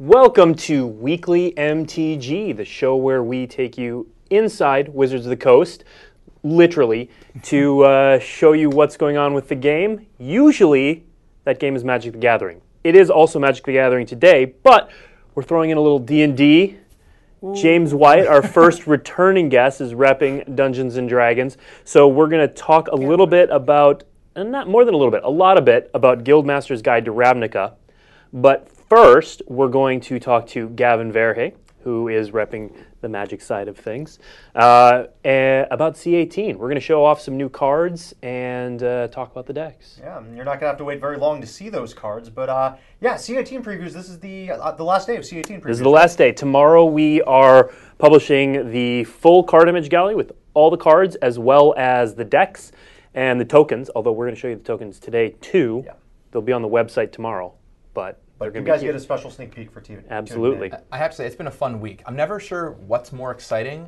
Welcome to Weekly MTG, the show where we take you inside Wizards of the Coast, literally, to uh, show you what's going on with the game. Usually, that game is Magic the Gathering. It is also Magic the Gathering today, but we're throwing in a little D&D. James White, our first returning guest, is repping Dungeons and Dragons. So we're going to talk a little bit about, and not more than a little bit, a lot of bit about Guildmaster's Guide to Ravnica. But first, we're going to talk to Gavin Verhey, who is repping the magic side of things, uh, eh, about C18. We're going to show off some new cards and uh, talk about the decks. Yeah, and you're not gonna have to wait very long to see those cards, but uh, yeah, C18 previews. This is the uh, the last day of C18 previews. This is the last day. Tomorrow we are publishing the full card image gallery with all the cards as well as the decks and the tokens. Although we're going to show you the tokens today too. Yeah. They'll be on the website tomorrow, but But you guys get a special sneak peek for TV. Absolutely. I have to say, it's been a fun week. I'm never sure what's more exciting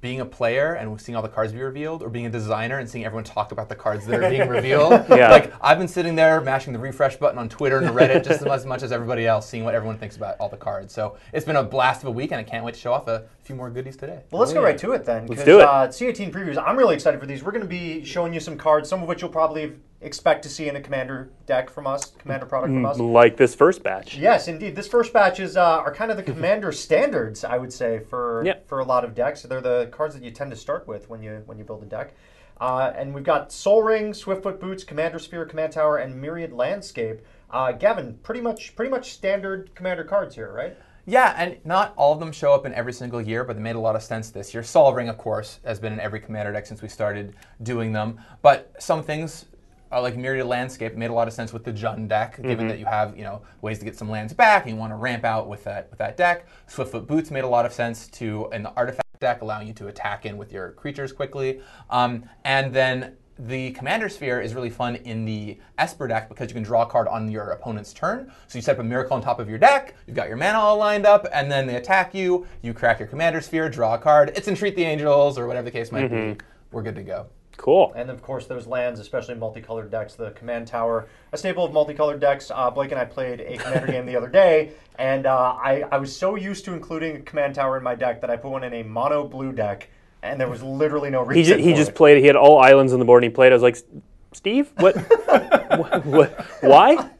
being a player and seeing all the cards be revealed, or being a designer and seeing everyone talk about the cards that are being revealed. Yeah. Like, I've been sitting there mashing the refresh button on Twitter and Reddit just as much, as everybody else, seeing what everyone thinks about all the cards. So it's been a blast of a week, and I can't wait to show off a few more goodies today. Well, let's go right to it then. Let's 'cause, do it. Uh, C18 previews. I'm really excited for these. We're going to be showing you some cards, some of which you'll probably expect to see in a commander deck from us, commander product from us. like this first batch. Yes, indeed. This first batch is uh, are kind of the commander standards, I would say, for Yeah. for a lot of decks. They're the cards that you tend to start with when you when you build a deck. Uh, and we've got Sol Ring, Swiftfoot Boots, Commander Sphere, Command Tower, and Myriad Landscape. Uh, Gavin, pretty much pretty much standard commander cards here, right? Yeah, and not all of them show up in every single year, but they made a lot of sense this year. Sol Ring, of course, has been in every Commander deck since we started doing them. But some things, uh, like Myriad Landscape, made a lot of sense with the Jund deck, given that you have you know ways to get some lands back, and you want to ramp out with that with that deck. Swiftfoot Boots made a lot of sense to in the artifact deck, allowing you to attack in with your creatures quickly. Um, and then the Commander Sphere is really fun in the Esper deck because you can draw a card on your opponent's turn. So you set up a Miracle on top of your deck, you've got your mana all lined up, and then they attack you, you crack your Commander Sphere, draw a card. It's Entreat the Angels, or whatever the case might be. We're good to go. Cool. And of course, those lands, especially multicolored decks, the Command Tower, a staple of multicolored decks. Uh, Blake and I played a Commander game the other day, and uh, I, I was so used to including a Command Tower in my deck that I put one in a mono blue deck, and there was literally no He, reason. he just it. played. He had all islands on the board, and he played. I was like, Steve, what? what, what? Why?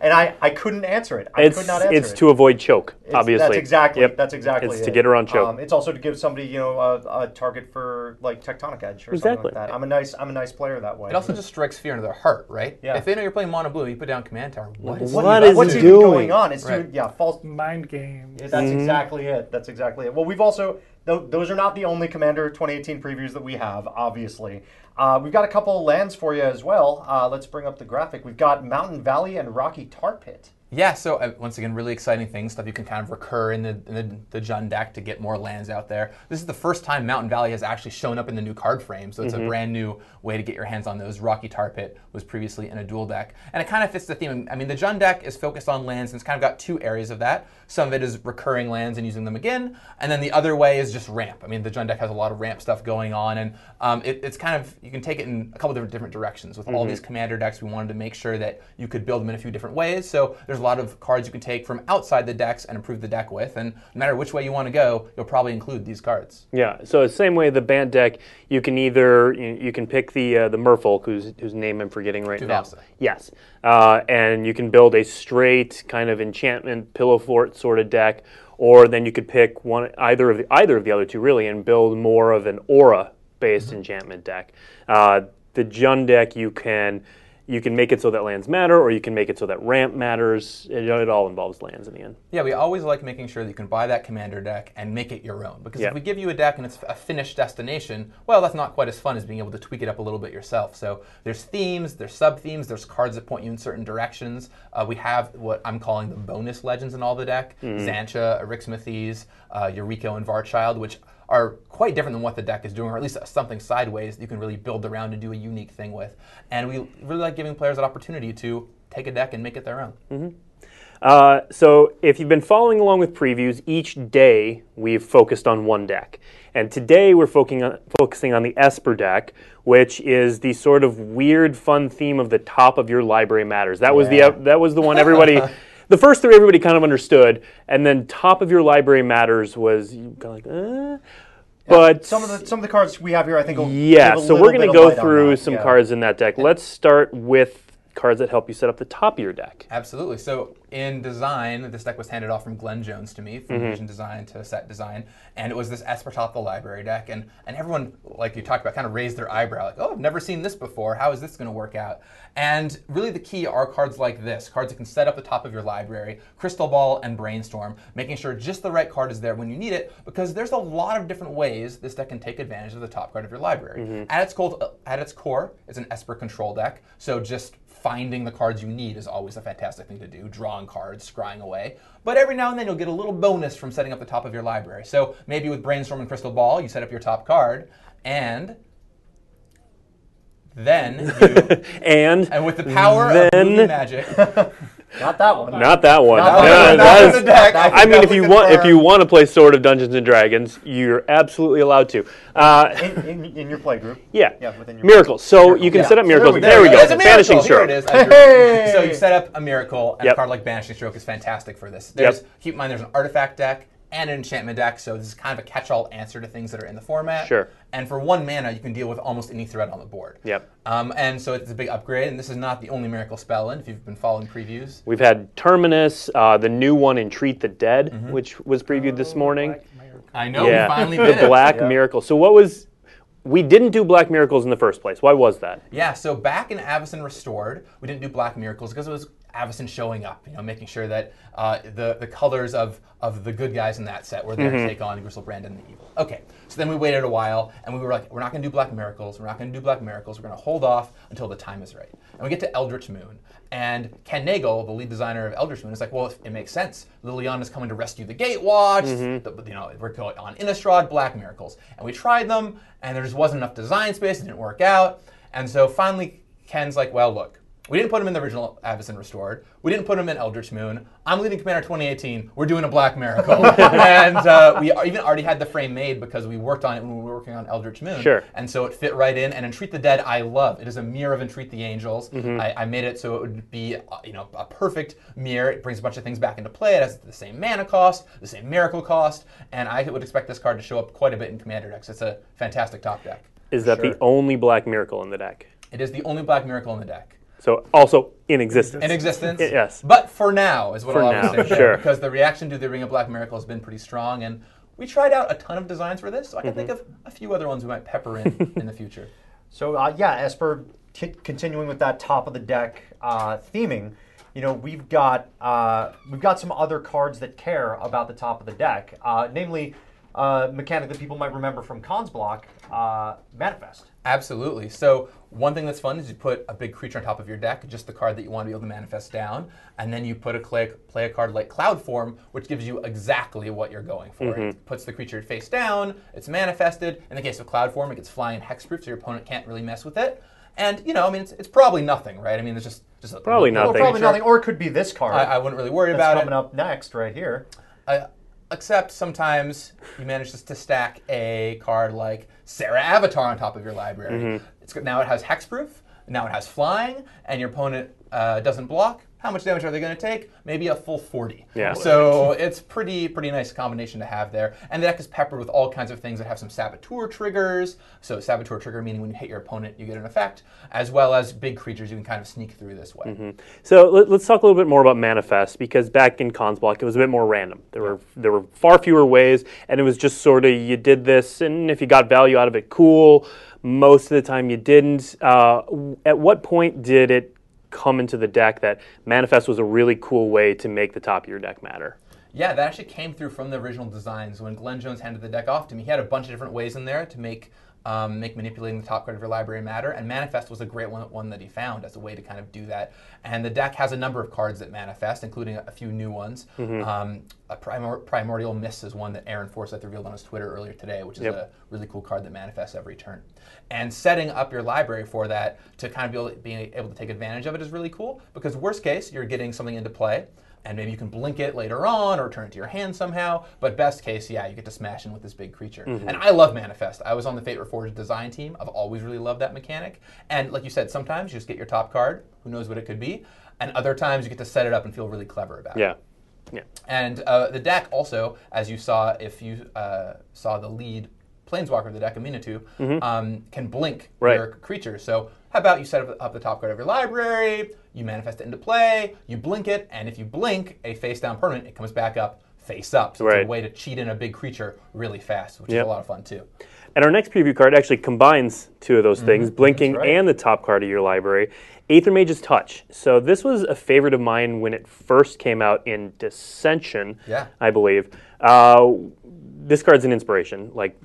And I, I couldn't answer it. I It's could not answer it's it. to avoid choke. It's- obviously, That's exactly. Yep. That's exactly. It's to get around choke. Um, it's also to give somebody, you know, a, a target for like tectonic edge or Exactly. something like that. I'm a nice, I'm a nice player that way. It also just strikes fear into their heart, right? Yeah. If they know you're playing Mono Blue, you put down Command Tower. What is What What is what's it even going on? It's Right. doing, yeah, false. mind games. Yeah, That's exactly it. That's exactly it. Well, we've also those are not the only Commander 2018 previews that we have. Obviously, uh, we've got a couple lands for you as well. Uh, let's bring up the graphic. We've got Mountain Valley and Rocky Tar Pit. Yeah, so uh, once again, really exciting things, stuff you can kind of recur in the, in the, the Jund deck to get more lands out there. This is the first time Mountain Valley has actually shown up in the new card frame, so it's a brand new way to get your hands on those. Rocky Tar Pit was previously in a dual deck, and it kind of fits the theme. I mean, the Jund deck is focused on lands, and it's kind of got two areas of that. Some of it is recurring lands and using them again, and then the other way is just ramp. I mean, the Jund deck has a lot of ramp stuff going on, and um, it, it's kind of, you can take it in a couple different, different directions. With all these commander decks, we wanted to make sure that you could build them in a few different ways, so there's a lot of cards you can take from outside the decks and improve the deck with, and no matter which way you want to go, you'll probably include these cards. Yeah. So the same way the Bant deck, you can either you, you can pick the uh, the Merfolk, whose whose name I'm forgetting right now. Yes. Uh, and you can build a straight kind of enchantment pillow fort sort of deck, or then you could pick one either of the either of the other two really, and build more of an aura based enchantment deck. Uh, the Jund deck you can. You can make it so that lands matter, or you can make it so that ramp matters. It, it all involves lands in the end. Yeah, we always like making sure that you can buy that commander deck and make it your own. Because Yeah. if we give you a deck and it's a finished destination, well, that's not quite as fun as being able to tweak it up a little bit yourself. So there's themes, there's sub themes, there's cards that point you in certain directions. Uh, we have what I'm calling the bonus legends in all the deck: Xantcha, Arixmethes, uh, Yuriko, and Varchild, which are quite different than what the deck is doing, or at least something sideways that you can really build around and do a unique thing with. And we really like giving players that opportunity to take a deck and make it their own. Uh, so if you've been following along with previews, each day we've focused on one deck. And today we're focusing on, focusing on the Esper deck, which is the sort of weird, fun theme of the top of your library matters. That was Yeah. the that was the one everybody the first three everybody kind of understood, and then top of your library matters was you kind of like, uh, but some of the some of the cards we have here, I think. Will yeah. give a So we're gonna go through some yeah. cards in that deck. Let's start with cards that help you set up the top of your deck. Absolutely. So in design, this deck was handed off from Glenn Jones to me, Mm-hmm. from Vision Design to Set Design, and it was this Esper top the library deck, and and everyone, like you talked about, kind of raised their eyebrow, like, oh, I've never seen this before. How is this going to work out? And really, the key are cards like this, cards that can set up the top of your library, Crystal Ball and Brainstorm, making sure just the right card is there when you need it, because there's a lot of different ways this deck can take advantage of the top card of your library. At its core, at its core, it's an Esper control deck, so just finding the cards you need is always a fantastic thing to do, drawing cards, scrying away. But every now and then you'll get a little bonus from setting up the top of your library. So maybe with Brainstorm and Crystal Ball, you set up your top card, and then you, And and with the power of Then- movie magic, Not that one. not that one. Not No, that one. that Not is- the deck. that- I mean, if we you want, if you want to play Sword of Dungeons and Dragons, you're absolutely allowed to. Uh, in, in, in your play group. yeah. Yeah, within your Miracles. So you can yeah. set up So there miracles. we There go. we go. It's a miracle. Vanishing Here stroke. it is. Hey! So you set up a miracle, and Yep. a card like Banishing Stroke is fantastic for this. There's keep in mind there's an artifact deck and an enchantment deck, so this is kind of a catch-all answer to things that are in the format. Sure. And for one mana, you can deal with almost any threat on the board. Yep. Um, and so it's a big upgrade, and this is not the only miracle spell in. If you've been following previews, We've had Terminus, uh, the new one, Entreat the Dead, Mm-hmm. which was previewed this morning. I know yeah, we finally the did it. Black Yeah. Miracle. So what was? We didn't do Black Miracles in the first place. Why was that? Yeah, so back in Avacyn Restored, we didn't do Black Miracles because it was Avacyn showing up, you know, making sure that uh, the, the colors of, of the good guys in that set were there Mm-hmm. to take on Griselbrand and the evil. Okay, so then we waited a while and we were like, we're not going to do Black Miracles, we're not going to do Black Miracles, we're going to hold off until the time is right. And we get to Eldritch Moon, and Ken Nagle, the lead designer of Eldritch Moon, is like, well, it makes sense. Liliana is coming to rescue the Gatewatch, Mm-hmm. the, you know, we're going on Innistrad, Black Miracles. And we tried them, and there just wasn't enough design space, it didn't work out. And so finally, Ken's like, well, look, we didn't put him in the original Avacyn Restored. We didn't put him in Eldritch Moon. I'm leading Commander 2018. We're doing a Black Miracle. and uh, we even already had the frame made because we worked on it when we were working on Eldritch Moon. Sure. And so it fit right in. And Entreat the Dead, I love. It is a mirror of Entreat the Angels. Mm-hmm. I, I made it so it would be, uh, you know, a perfect mirror. It brings a bunch of things back into play. It has the same mana cost, the same miracle cost, and I would expect this card to show up quite a bit in Commander decks. It's a fantastic top deck. Is that Sure. the only Black Miracle in the deck? It is the only Black Miracle in the deck. So also in existence. in existence. Y- yes. But for now is what For I'll always now, say. sure. Because the reaction to the Ring of Black Miracle has been pretty strong, and we tried out a ton of designs for this, so I can think Mm-hmm. of a few other ones we might pepper in in the future. So uh, yeah, Esper, t- continuing with that top of the deck uh, theming, you know we've got uh, we've got some other cards that care about the top of the deck, uh, namely uh, mechanic that people might remember from Khans Block, uh, Manifest. Absolutely. So one thing that's fun is you put a big creature on top of your deck, just the card that you want to be able to manifest down, and then you put a click, play a card like Cloud Form, which gives you exactly what you're going for. It puts the creature face down, it's manifested. In the case of Cloud Form, it gets flying hexproof, so your opponent can't really mess with it. And you know, I mean, it's, it's probably nothing, right? I mean, it's just just a Probably little Well, Nothing. probably creature. nothing, or it could be this card. I, I wouldn't really worry that's about it. coming up next, right here. Uh, except sometimes you manage just to stack a card like Serra Avatar on top of your library. Mm-hmm. It's now it has hexproof. Now it has flying, and your opponent uh, doesn't block. How much damage are they going to take? Maybe a full 40. Yeah. So it's pretty pretty nice combination to have there. And the deck is peppered with all kinds of things that have some saboteur triggers. So saboteur trigger meaning when you hit your opponent, you get an effect, as well as big creatures you can kind of sneak through this way. So let, us talk a little bit more about Manifest because back in Khans Block it was a bit more random. There were there were far fewer ways, and it was just sort of you did this, and if you got value out of it, cool. Most of the time you didn't. Uh, at what point did it come into the deck that Manifest was a really cool way to make the top of your deck matter? Yeah, that actually came through from the original designs. When Glenn Jones handed the deck off to me, he had a bunch of different ways in there to make um, make manipulating the top card of your library matter, and Manifest was a great one, one that he found as a way to kind of do that. And the deck has a number of cards that manifest, including a, a few new ones. Um, a primor- Primordial Mists is one that Aaron Forsythe revealed on his Twitter earlier today, which is Yep. a really cool card that manifests every turn. And setting up your library for that to kind of be able to, being able to take advantage of it is really cool because worst case, you're getting something into play and maybe you can blink it later on or turn it to your hand somehow. But best case, yeah, you get to smash in with this big creature. And I love Manifest. I was on the Fate Reforged design team. I've always really loved that mechanic. And like you said, sometimes you just get your top card. Who knows what it could be? and other times you get to set it up and feel really clever about it. Yeah. Yeah. And uh, the deck also, as you saw, if you uh, saw the lead planeswalker of the deck, Aminatou, um, can blink Mm-hmm. Right. your creature. So how about you set up, up the top card of your library, you manifest it into play, you blink it, and if you blink a face down permanent, it comes back up face up. So Right. it's a way to cheat in a big creature really fast, which Yep. is a lot of fun too. And our next preview card actually combines two of those things, blinking right. and the top card of your library. Aethermage's Touch. So this was a favorite of mine when it first came out in Dissension, Yeah. I believe. Uh, this card's an inspiration. Like,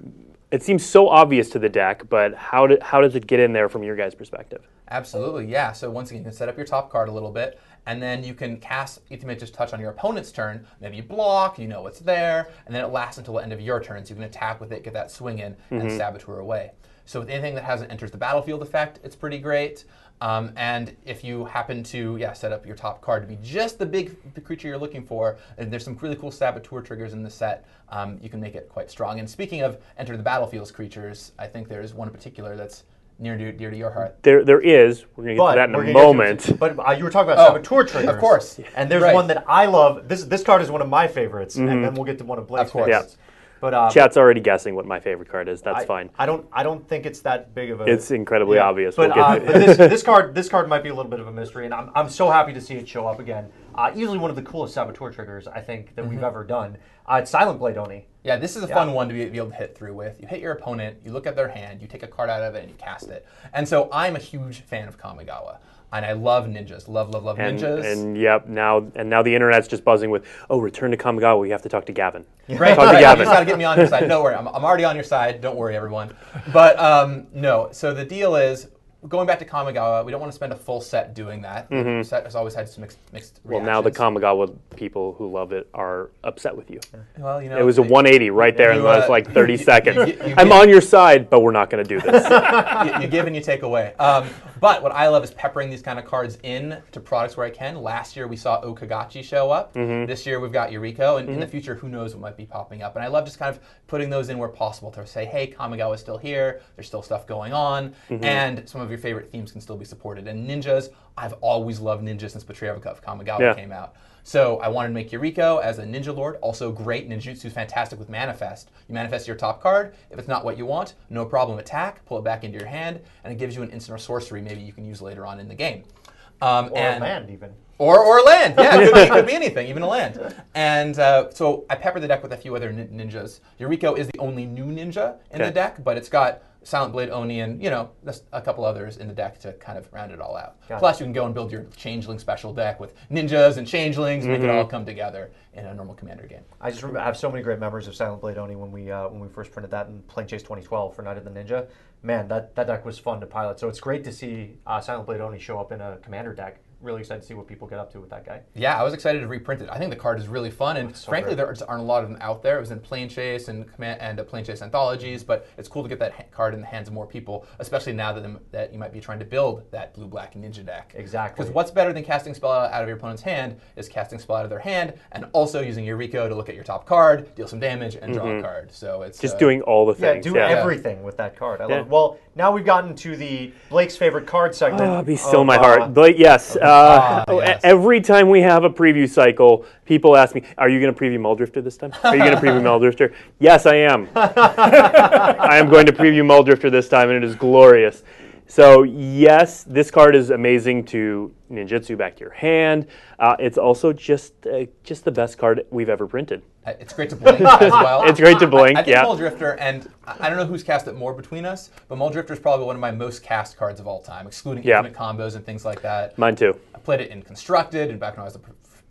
it seems so obvious to the deck, but how, do, how does it get in there from your guys' perspective? Absolutely, yeah. So once again, you can set up your top card a little bit, and then you can cast Aethermage's Touch on your opponent's turn. Maybe you block, you know what's there, and then it lasts until the end of your turn. So you can attack with it, get that swing in, and mm-hmm. saboteur away. So with anything that hasn't enters the battlefield effect, it's pretty great. Um, and if you happen to yeah set up your top card to be just the big the creature you're looking for, and there's some really cool saboteur triggers in the set, um, you can make it quite strong. And speaking of enter the battlefield's creatures, I think there's one in particular that's near to, dear to your heart. There, there is. We're going to get But to that in a gonna moment. But uh, you were talking about Oh, saboteur triggers, of course. And there's Right. one that I love. This this card is one of my favorites, and then we'll get to one of Blake's Of course. Favorites. But uh, Chat's already guessing what my favorite card is. That's I, fine. I don't. I don't think it's that big of a. It's incredibly obvious. But, We'll uh, but this, this card, this card might be a little bit of a mystery, and I'm, I'm so happy to see it show up again. Uh, easily one of the coolest saboteur triggers I think that Mm-hmm. we've ever done. Uh, it's Silent Blade Oni. Yeah, this is a fun one to be, be able to hit through with. You hit your opponent, you look at their hand, you take a card out of it, and you cast it. And so I'm a huge fan of Kamigawa, and I love ninjas. Love, love, love and, ninjas. and yep, now and now the internet's just buzzing with, oh, return to Kamigawa. We have to talk to Gavin. Right, Talk to right. You Gavin. just got to get me on your side. Don't worry, I'm, I'm already on your side. Don't worry, everyone. But um, no, so the deal is, going back to Kamigawa, we don't want to spend a full set doing that. The set has always had some mixed, mixed Mm-hmm. Well, now the. Kamigawa people who love it are upset with you. Well, you know, It was a 180 right there in You, the last uh, like 30 you- seconds. you- you I'm get- on your side, but we're not going to do this. you, you give and you take away. Um, but what I love is peppering these kind of cards in to products where I can. Last year we saw Okagachi show up. Mm-hmm. This year we've got Yuriko, and in the future, who knows what might be popping up. And I love just kind of putting those in where possible to say, hey, Kamigawa is still here. There's still stuff going on, Mm-hmm. and some of your favorite themes can still be supported. And ninjas, I've always loved ninjas since Betrayal of Kamigawa Yeah. came out. So I wanted to make Yuriko as a ninja lord, also great. Ninjutsu fantastic with manifest. You manifest your top card. If it's not what you want, no problem. Attack, pull it back into your hand, and it gives you an instant or sorcery maybe you can use later on in the game. Um, Or and, land, even. Or, or land. Yeah, it could, be, it could be anything, even a land. And uh, so I peppered the deck with a few other nin- ninjas. Yuriko is the only new ninja in Okay. the deck, but it's got Silent Blade Oni and, you know, just a couple others in the deck to kind of round it all out. Got it. Plus, you can go and build your Changeling special deck with ninjas and Changelings, make it Mm-hmm. all come together in a normal Commander game. I just remember, I have so many great memories of Silent Blade Oni when we uh, when we first printed that in Planechase 2012 for Night of the Ninja. Man, that, that deck was fun to pilot. So it's great to see uh, Silent Blade Oni show up in a commander deck. Really excited to see what people get up to with that guy. Yeah, I was excited to reprint it. I think the card is really fun, and so frankly, great. there aren't a lot of them out there. It was in Planechase and Command and uh, Planechase anthologies, but it's cool to get that ha- card in the hands of more people, especially now that them, that you might be trying to build that blue black ninja deck. Exactly. Because what's better than casting spell out of your opponent's hand is casting spell out of their hand, and also using Yuriko to look at your top card, deal some damage, and draw a card. So it's Mm-hmm. Just uh, doing all the Yeah, things. do yeah. everything with that card. I Yeah. love it. Well, now we've gotten to the Blake's favorite card segment. Oh, be still of, my uh, heart. But yes, uh, Ah, yes. every time we have a preview cycle, people ask me, "Are you going to preview Mulldrifter this time? Are you going to preview Mulldrifter?" Yes, I am. I am going to preview Mulldrifter this time, and it is glorious. So yes, this card is amazing to ninjutsu back to your hand. Uh, it's also just uh, just the best card we've ever printed. Uh, It's great to blink as well. It's great to blink. I think yeah. Mulldrifter, and I I don't know who's cast it more between us, but Mulldrifter is probably one of my most cast cards of all time, excluding Yeah. infinite combos and things like that. Mine too. I played it in Constructed, and back when I was a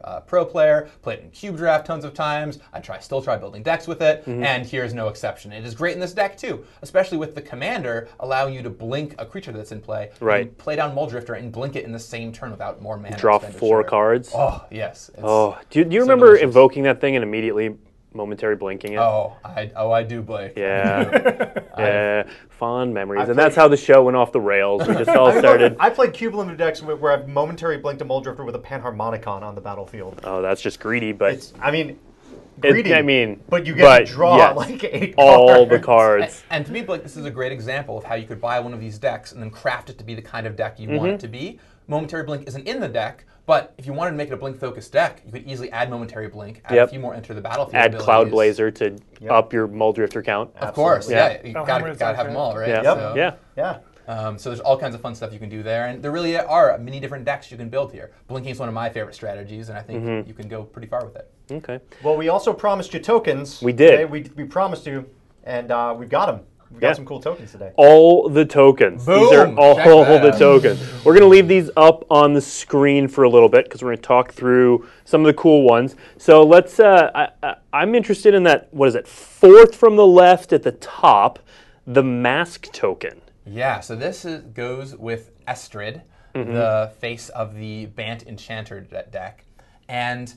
uh, pro player, played in Cube Draft tons of times. I try, still try building decks with it, Mm-hmm. and here's no exception. It is great in this deck too, especially with the commander allowing you to blink a creature that's in play. Right. play down Mulldrifter and blink it in the same turn without more mana. Draw four cards. Oh yes. It's- Oh, do, do you so remember delicious. invoking that thing and immediately momentary blinking it? Oh, I oh I do, blink. Yeah. yeah. Fond memories. I and that's how the show went off the rails. We just all I, mean, look, started. I played Cube Limited decks where where I've momentary blinked a Mulldrifter with a Panharmonicon on the battlefield. Oh, that's just greedy, but It's, I mean, It- greedy. I mean, but you get but to draw yes, like eight all the cards. cards. And to me, Blake, this is a great example of how you could buy one of these decks and then craft it to be the kind of deck you want Mm-hmm. it to be. Momentary Blink isn't in the deck, But if you wanted to make it a blink focused deck, you could easily add momentary blink, add Yep. a few more enter the battlefield. Add Cloud. Blazer to up your Mulldrifter count. Of course, Absolutely. yeah. You Valhammer gotta, gotta have them all, right? Yeah. Yep. So, Yeah. Yeah. Um, so there's all kinds of fun stuff you can do there, and there really are many different decks you can build here. Blinking is one of my favorite strategies, and I think Mm-hmm. you can go pretty far with it. Okay. Well, we also promised you tokens. We did. okay? We, we promised you, and uh, we've got them. We've got Yeah. some cool tokens today. all the tokens. These are Boom! all the tokens. We're going to leave these up on the screen for a little bit because we're going to talk through some of the cool ones. So let's. Uh, I, I, I'm interested in that. What is it? Fourth from the left at the top, the mask token. Yeah, so this is, goes with Estrid, Mm-hmm. the face of the Bant Enchanter deck. And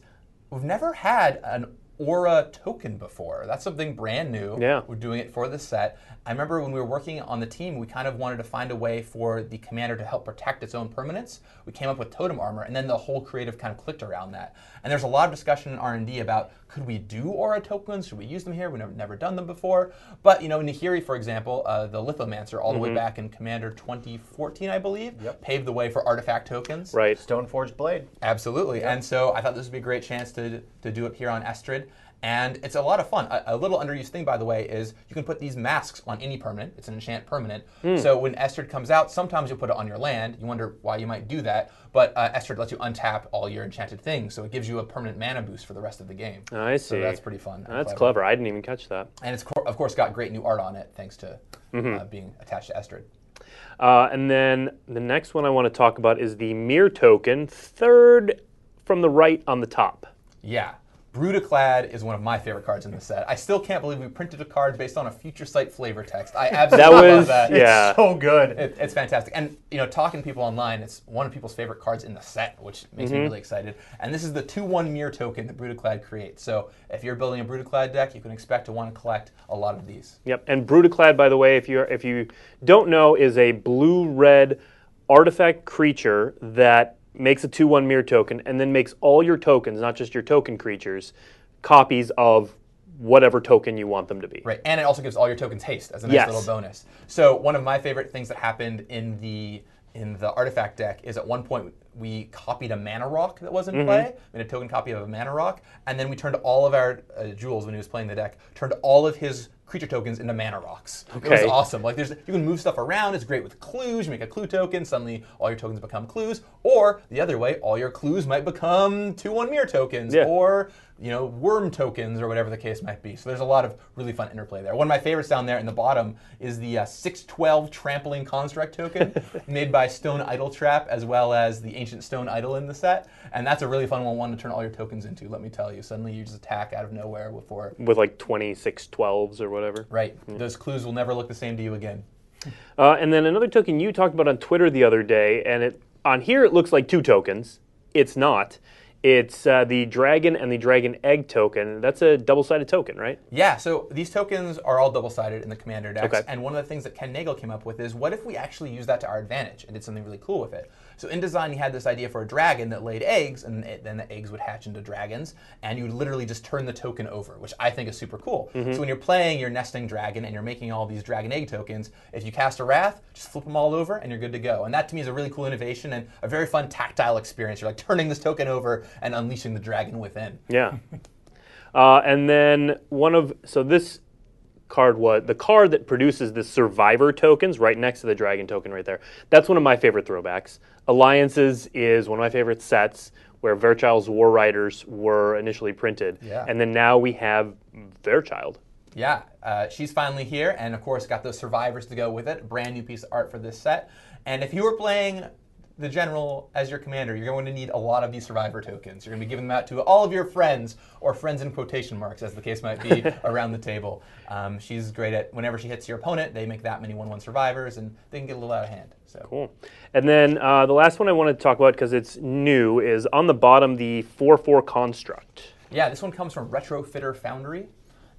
we've never had an aura token before. That's something brand new. Yeah. We're doing it for the set. I remember when we were working on the team, we kind of wanted to find a way for the commander to help protect its own permanence. We came up with totem armor, and then the whole creative kind of clicked around that. And there's a lot of discussion in R&D about could we do aura tokens? Should we use them here? We've never, never done them before. But you know, Nahiri, for example, uh, the Lithomancer, all the way back in Commander 2014, I believe, Yep. paved the way for artifact tokens. Right. Stoneforged Blade. Absolutely. And so I thought this would be a great chance to, to do it here on Estrid. And it's a lot of fun. A, a little underused thing, by the way, is you can put these masks on any permanent. It's an enchant permanent. So when Estrid comes out, sometimes you'll put it on your land. You wonder why you might do that. But uh, Estrid lets you untap all your enchanted things. So it gives you a permanent mana boost for the rest of the game. I see. So that's pretty fun. That's clever. I didn't even catch that. And it's, of course, got great new art on it, thanks to Mm-hmm. uh, being attached to Estrid. Uh, and then the next one I want to talk about is the Myr token, third from the right on the top. Yeah. Brudiclad is one of my favorite cards in the set. I still can't believe we printed a card based on a future sight flavor text. I absolutely That was- love that. yeah. It's so good. It, it's fantastic. And, you know, talking to people online, it's one of people's favorite cards in the set, which makes Mm-hmm. me really excited. And this is the 2 1 Myr token that Brudiclad creates. So if you're building a Brudiclad deck, you can expect to want to collect a lot of these. Yep. And Brudiclad, by the way, if you if you don't know, is a blue red artifact creature that makes a two one Myr token and then makes all your tokens, not just your token creatures, copies of whatever token you want them to be. Right, and it also gives all your tokens haste as a nice Yes. little bonus. So one of my favorite things that happened in the in the artifact deck is at one point we copied a mana rock that was in Mm-hmm. play, made a token copy of a mana rock, and then we turned all of our uh, jewels when he was playing the deck, turned all of his creature tokens into mana rocks. It was awesome. Like there's you can move stuff around. It's great with clues. You make a clue token, suddenly all your tokens become clues. Or the other way, all your clues might become two one Myr tokens, Yeah. or you know worm tokens, or whatever the case might be. So there's a lot of really fun interplay there. One of my favorites down there in the bottom is the uh, 612 trampling construct token, made by Stone Idol Trap as well as the Ancient Stone Idol in the set, and that's a really fun one, one to turn all your tokens into. Let me tell you, suddenly you just attack out of nowhere before. With like 26 12s or whatever. Right, those clues will never look the same to you again. Uh, and then another token you talked about on Twitter the other day, and it on here it looks like two tokens. It's not. It's uh, the dragon and the dragon egg token. That's a double-sided token, right? Yeah, so these tokens are all double-sided in the commander decks, Okay. and one of the things that Ken Nagle came up with is what if we actually use that to our advantage and did something really cool with it? So in design, he had this idea for a dragon that laid eggs, and then the eggs would hatch into dragons, and you would literally just turn the token over, which I think is super cool. So when you're playing your nesting dragon and you're making all these dragon egg tokens, if you cast a wrath, just flip them all over, and you're good to go. And that to me is a really cool innovation and a very fun tactile experience. You're like turning this token over and unleashing the dragon within. Yeah. uh, and then one of so this card was the card that produces the survivor tokens right next to the dragon token right there. That's one of my favorite throwbacks. Alliances is one of my favorite sets where Varchild's War Riders were initially printed. Yeah. And then now we have Varchild. Yeah, uh, she's finally here, and of course, got those survivors to go with it. Brand new piece of art for this set. And if you were playing the general as your commander, you're going to need a lot of these survivor tokens. You're going to be giving them out to all of your friends, or friends in quotation marks, as the case might be, around the table. Um, she's great at whenever she hits your opponent, they make that many 1 1 survivors, and they can get a little out of hand. So. Cool. And then uh, the last one I wanted to talk about because it's new is on the bottom the 4 4 construct. Yeah, this one comes from Retrofitter Foundry,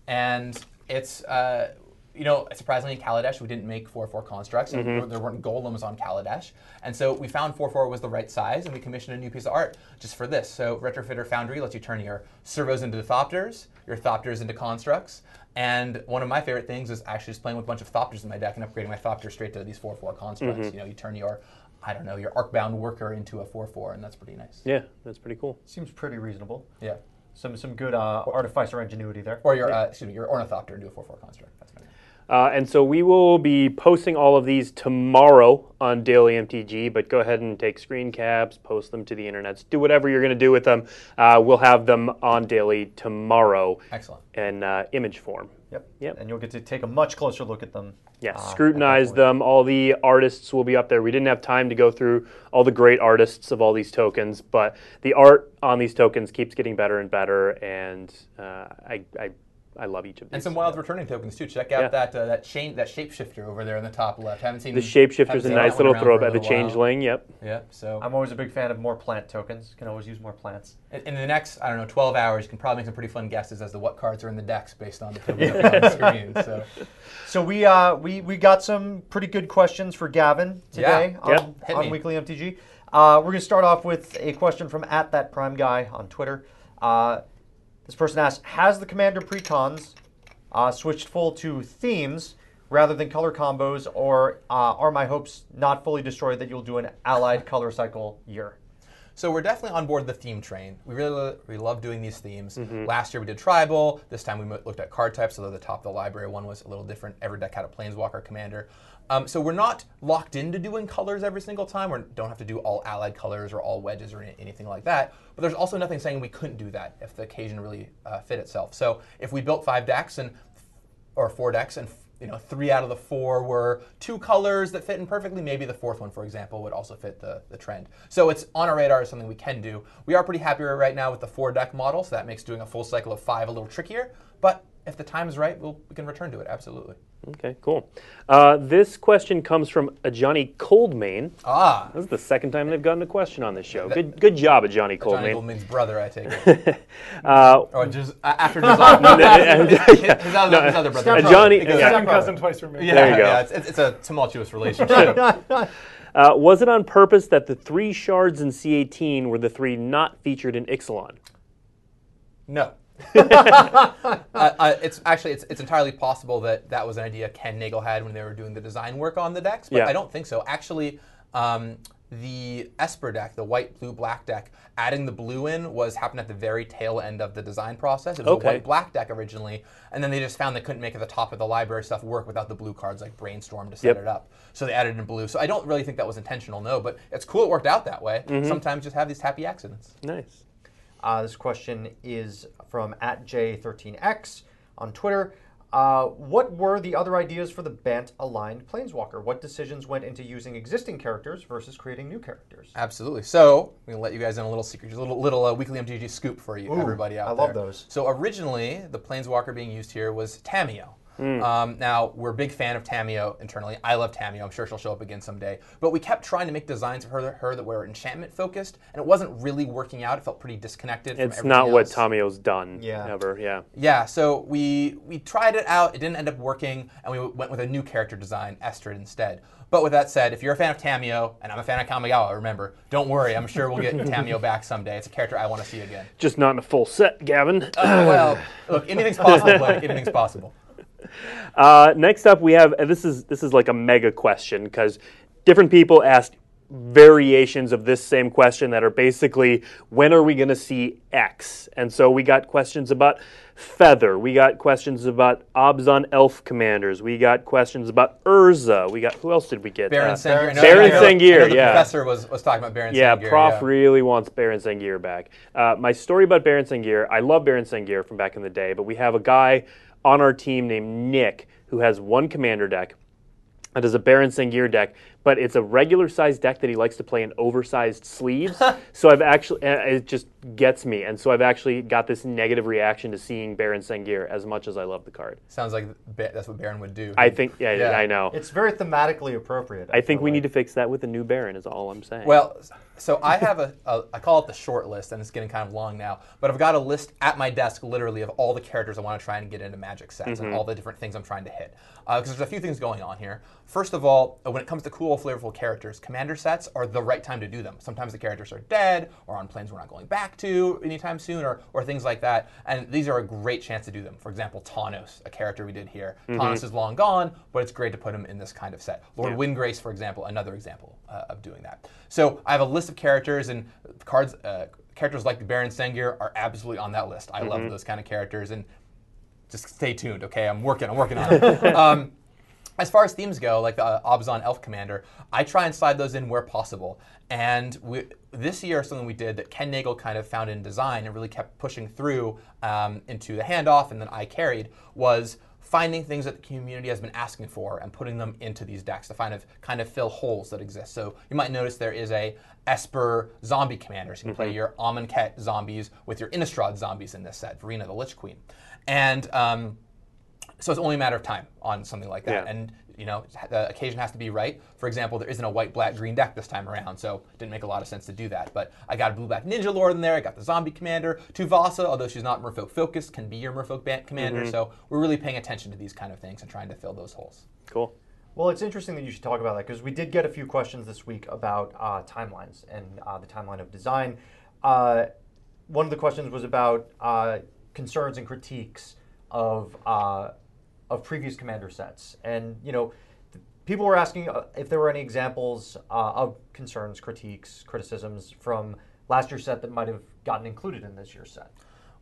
and it's uh, you know surprisingly Kaladesh we didn't make 4-4 constructs, and there- there weren't golems on Kaladesh, and so we found 4-4 was the right size, and we commissioned a new piece of art just for this. So Retrofitter Foundry lets you turn your servos into thopters, your thopters into constructs, and one of my favorite things is actually just playing with a bunch of thopters in my deck and upgrading my thopter straight to these 4-4 constructs. You know, you turn your I don't know, your arcbound worker into a 4 4, and that's pretty nice. Yeah, that's pretty cool. Seems pretty reasonable. Yeah. Some some good uh, artificer ingenuity there. Or your, uh, excuse me, your ornithopter into a 4 4 construct. That's fine. Uh, and so we will be posting all of these tomorrow on Daily MTG, but go ahead and take screen caps, post them to the internet, do whatever you're going to do with them. Uh, we'll have them on Daily tomorrow Excellent. in uh, image form. Yep. Yep. And you'll get to take a much closer look at them. Yeah, uh, scrutinize them. All the artists will be up there. We didn't have time to go through all the great artists of all these tokens, but the art on these tokens keeps getting better and better, and uh, I, I, I love each of these. And some wild returning tokens too. Check out Yeah. that uh, that chain that shapeshifter over there in the top left. Haven't seen the haven't shapeshifter's a nice little around for throwback. The little while. changeling, yep. Yeah. So I'm always a big fan of more plant tokens. Can always use more plants. in, in the next I don't know 12 hours, you can probably make some pretty fun guesses as to what cards are in the decks based on the tokens up on the screen. So So we uh, we we got some pretty good questions for Gavin today Yeah. On, Hit on. Weekly MTG. Uh, we're gonna start off with a question from at that prime guy on Twitter. Uh, this person asks: Has the commander precons uh, switched full to themes rather than color combos, or uh, are my hopes not fully destroyed that you'll do an allied color cycle year? So we're definitely on board the theme train. We really we love doing these themes. Mm-hmm. Last year we did tribal. This time we looked at card types, although the top of the library one was a little different. Every deck had a planeswalker commander. Um, so we're not locked into doing colors every single time. We don't have to do all allied colors or all wedges or anything like that. But there's also nothing saying we couldn't do that if the occasion really uh, fit itself. So if we built five decks and or four decks and you know three out of the four were two colors that fit in perfectly maybe the fourth one for example would also fit the, the trend so it's on our radar as something we can do we are pretty happy right now with the four deck model so that makes doing a full cycle of five a little trickier but if the time is right we'll, we can return to it absolutely Okay, cool. Uh, this question comes from a Johnny Coldmain. ah This is the second time they've gotten a question on this show. Good, good job, a Johnny Johnny Coldmain. Goldman's brother I take it Uh, or just after design his, his, his other, his other brother a Step Johnny. Because- yeah. Second cousin twice removed. yeah, There you go. yeah, it's, it's, it's a tumultuous relationship Uh, was it on purpose that the three shards in C18 were the three not featured in Ixalan? No. uh, uh, it's actually it's, it's entirely possible that that was an idea Ken Nagle had when they were doing the design work on the decks, but Yeah. I don't think so. Actually, um, the Esper deck, the white, blue, black deck, adding the blue in was happened at the very tail end of the design process. It was Okay. a white black deck originally, and then they just found they couldn't make it the top of the library stuff work without the blue cards like Brainstorm to set Yep. it up. So they added in blue. So I don't really think that was intentional, no, but it's cool it worked out that way. Mm-hmm. Sometimes just have these happy accidents. Nice. Uh, this question is from at J13X on Twitter. Uh, what were the other ideas for the Bant aligned Planeswalker? What decisions went into using existing characters versus creating new characters? Absolutely. So I'm gonna let you guys in a little secret, just a little little uh, weekly MTG scoop for you, everybody out I there. I love those. So originally, the Planeswalker being used here was Tamiyo. Hmm. Um, now we're a big fan of Tamiyo internally. I love Tamiyo. I'm sure she'll show up again someday. But we kept trying to make designs of her, her that were enchantment focused, and it wasn't really working out. It felt pretty disconnected. From It's not what else. Tamiyo's done Yeah. ever. Yeah. Yeah, so we we tried it out. It didn't end up working, and we went with a new character design, Estrid, instead. But with that said, if you're a fan of Tamiyo, and I'm a fan of Kamigawa, remember, don't worry. I'm sure we'll get Tamiyo back someday. It's a character I want to see again. Just not in a full set, Gavin. Uh, well, look, anything's possible, Blake. Anything's possible. Uh, next up, we have and this is this is like a mega question because different people asked variations of this same question that are basically when are we going to see X? And so we got questions about Feather. We got questions about Abzan Elf Commanders. We got questions about Urza. We got who else did we get? Baron Uh, Sengir. I Baron I know- I know Sengir, the yeah. professor was, was talking about Baron Yeah, Sengir. Prof yeah. really wants Baron Sengir back. Uh, my story about Baron Sengir, I love Baron Sengir from back in the day, but we have a guy on our team named Nick who has one commander deck. It is a Baron Sengir deck, but it's a regular sized deck that he likes to play in oversized sleeves. so I've actually, uh, it just gets me. And so I've actually got this negative reaction to seeing Baron Sengir as much as I love the card. Sounds like that's what Baron would do. I think, yeah, Yeah. I know. It's very thematically appropriate. I think we need to fix that with a new Baron, is all I'm saying. Well, so I have a, a, I call it the short list, and it's getting kind of long now. But I've got a list at my desk, literally, of all the characters I want to try and get into Magic sets Mm-hmm. and all the different things I'm trying to hit. Because there's a few things going on here. First of all, uh, when it comes to cool flavorful characters, commander sets are the right time to do them. Sometimes the characters are dead, or on planes we're not going back to anytime soon, or, or things like that. And these are a great chance to do them. For example, Tawnos, a character we did here. Tawnos is long gone, but it's great to put him in this kind of set. Lord Yeah. Windgrace, for example, another example uh, of doing that. So I have a list of characters and cards. Uh, characters like the Baron Sengir are absolutely on that list. I love those kind of characters, and just stay tuned, okay? I'm working. I'm working on it. um, as far as themes go, like the uh, Abzan Elf Commander, I try and slide those in where possible. And we, this year, something we did that Ken Nagle kind of found in design and really kept pushing through um, into the handoff, and then I carried was finding things that the community has been asking for and putting them into these decks to kind of kind of fill holes that exist. So you might notice there is a Esper zombie commander. So you can play your Amonkhet zombies with your Innistrad zombies in this set, Varina the Lich Queen. And um, so it's only a matter of time on something like that. Yeah. And you know, the occasion has to be right. For example, there isn't a white, black, green deck this time around, so it didn't make a lot of sense to do that. But I got a blue, black ninja lord in there. I got the zombie commander. Tuvasa, although she's not Merfolk focused, can be your Merfolk ban- commander. Mm-hmm. So we're really paying attention to these kind of things and trying to fill those holes. Cool. Well, it's interesting that you should talk about that because we did get a few questions this week about uh, timelines and uh, the timeline of design. Uh, one of the questions was about uh, concerns and critiques of uh, of previous commander sets, and you know, th- people were asking uh, if there were any examples uh, of concerns, critiques, criticisms from last year's set that might have gotten included in this year's set.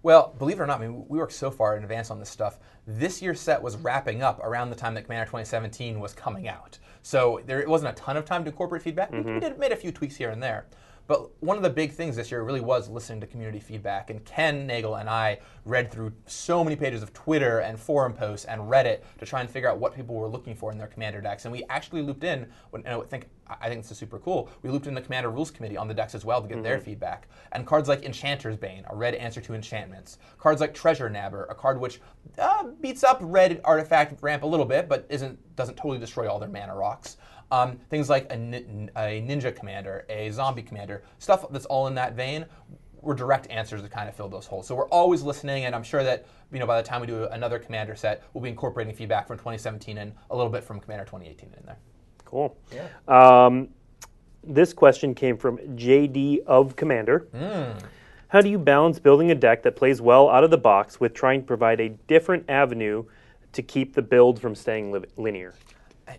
Well, believe it or not, I mean, we worked so far in advance on this stuff. This year's set was wrapping up around the time that Commander 2017 was coming out. So there wasn't a ton of time to incorporate feedback. We- We did made a few tweaks here and there. But one of the big things this year really was listening to community feedback. And Ken Nagle and I read through so many pages of Twitter and forum posts and Reddit to try and figure out what people were looking for in their commander decks. And we actually looped in, and I think I think this is super cool. We looped in the Commander Rules Committee on the decks as well to get their feedback. And cards like Enchanter's Bane, a red answer to enchantments. Cards like Treasure Nabber, a card which uh, beats up red artifact ramp a little bit, but isn't doesn't totally destroy all their mana rocks. Um, things like a, nin- a ninja commander, a zombie commander, stuff that's all in that vein were direct answers to kind of fill those holes. So we're always listening, and I'm sure that you know by the time we do another commander set, we'll be incorporating feedback from 2017 and a little bit from Commander 2018 in there. Cool. Yeah. Um, this question came from JD of Commander. How do you balance building a deck that plays well out of the box with trying to provide a different avenue to keep the build from staying li- linear?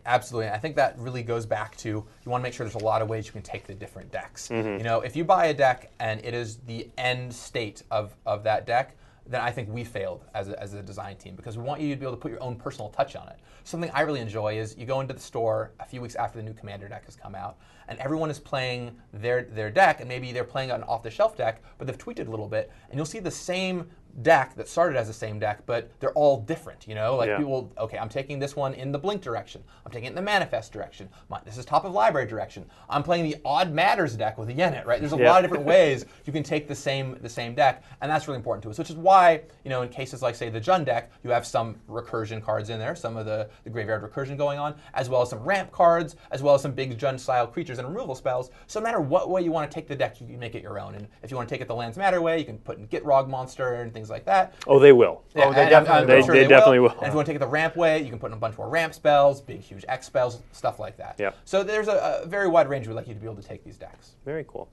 Absolutely. I think that really goes back to you want to make sure there's a lot of ways you can take the different decks. Mm-hmm. You know, if you buy a deck and it is the end state of, of that deck, then I think we failed as a, as a design team because we want you to be able to put your own personal touch on it. Something I really enjoy is you go into the store a few weeks after the new Commander deck has come out, and everyone is playing their their deck, and maybe they're playing an off the shelf deck, but they've tweaked it a little bit, and you'll see the same deck that started as the same deck, but they're all different. You know, like Yeah. people okay, I'm taking this one in the blink direction. I'm taking it in the manifest direction. My, this is top of library direction. I'm playing the odd matters deck with Yennett, right? There's a Yeah. lot of different ways you can take the same the same deck, and that's really important to us. Which is why, you know, in cases like say the Jund deck, you have some recursion cards in there, some of the, the graveyard recursion going on, as well as some ramp cards, as well as some big Jund style creatures and removal spells. So no matter what way you want to take the deck, you can make it your own. And if you want to take it the lands matter way, you can put in Gitrog monster and things like that. Oh, they will. Oh, they and- definitely and will. I'm They- they definitely will. And if you want to take it the ramp way, you can put in a bunch more ramp spells, big, huge X spells, stuff like that. Yeah. So there's a, a very wide range we'd like you to be able to take these decks. Very cool.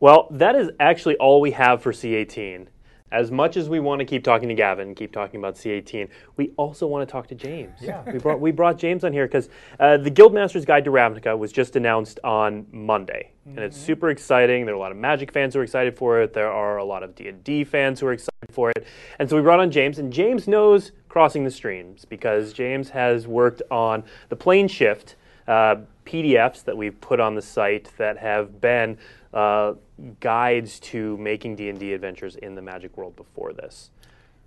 Well, that is actually all we have for C18. As much as we want to keep talking to Gavin, keep talking about C18, we also want to talk to James. Yeah. we brought we brought James on here because uh, the Guildmaster's Guide to Ravnica was just announced on Monday, and it's super exciting. There are a lot of Magic fans who are excited for it. There are a lot of D and D fans who are excited for it, and so we brought on James, and James knows crossing the streams because James has worked on the Plane Shift uh, PDFs that we've put on the site that have been uh, guides to making D&D adventures in the Magic world before this.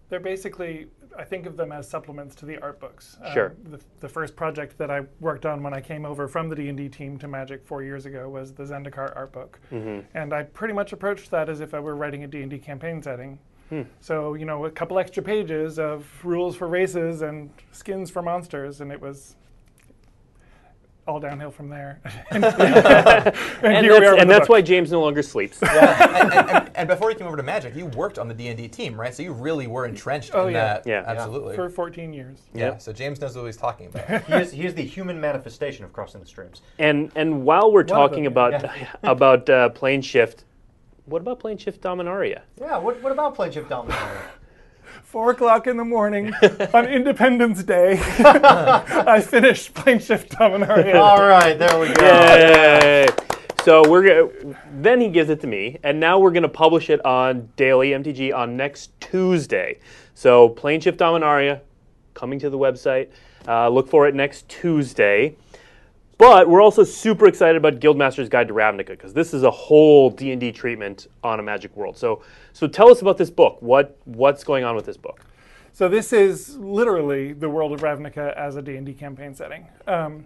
They're basically, I think of them as supplements to the art books. Um, Sure. The, the first project that I worked on when I came over from the D&D team to Magic four years ago was the Zendikar art book. And I pretty much approached that as if I were writing a D&D campaign setting. So, you know, a couple extra pages of rules for races and skins for monsters, and it was all downhill from there. and, here we that's, are and the that's book. why James no longer sleeps. and, and, and, and before you came over to Magic, you worked on the D and D team, right? So you really were entrenched Oh, in yeah. that. Yeah. absolutely. for 14 years. yeah. So James knows what he's talking about. he, is, he is the human manifestation of crossing the streams. And and while we're of talking them, about yeah. about uh, plane shift, what about plane shift Dominaria? Yeah, what, what about Plane Shift Dominaria? Four o'clock in the morning on Independence Day, I finished Plane Shift Dominaria. All right, there we go. Yay! So we're gonna, then he gives it to me, and now we're gonna publish it on Daily MTG on next Tuesday. So Plane Shift Dominaria coming to the website. Uh, look for it next Tuesday. But we're also super excited about Guildmaster's Guide to Ravnica because this is a whole D and D treatment on a Magic world. So, so tell us about this book. What what's going on with this book? So this is literally the world of Ravnica as a D&D campaign setting. Um,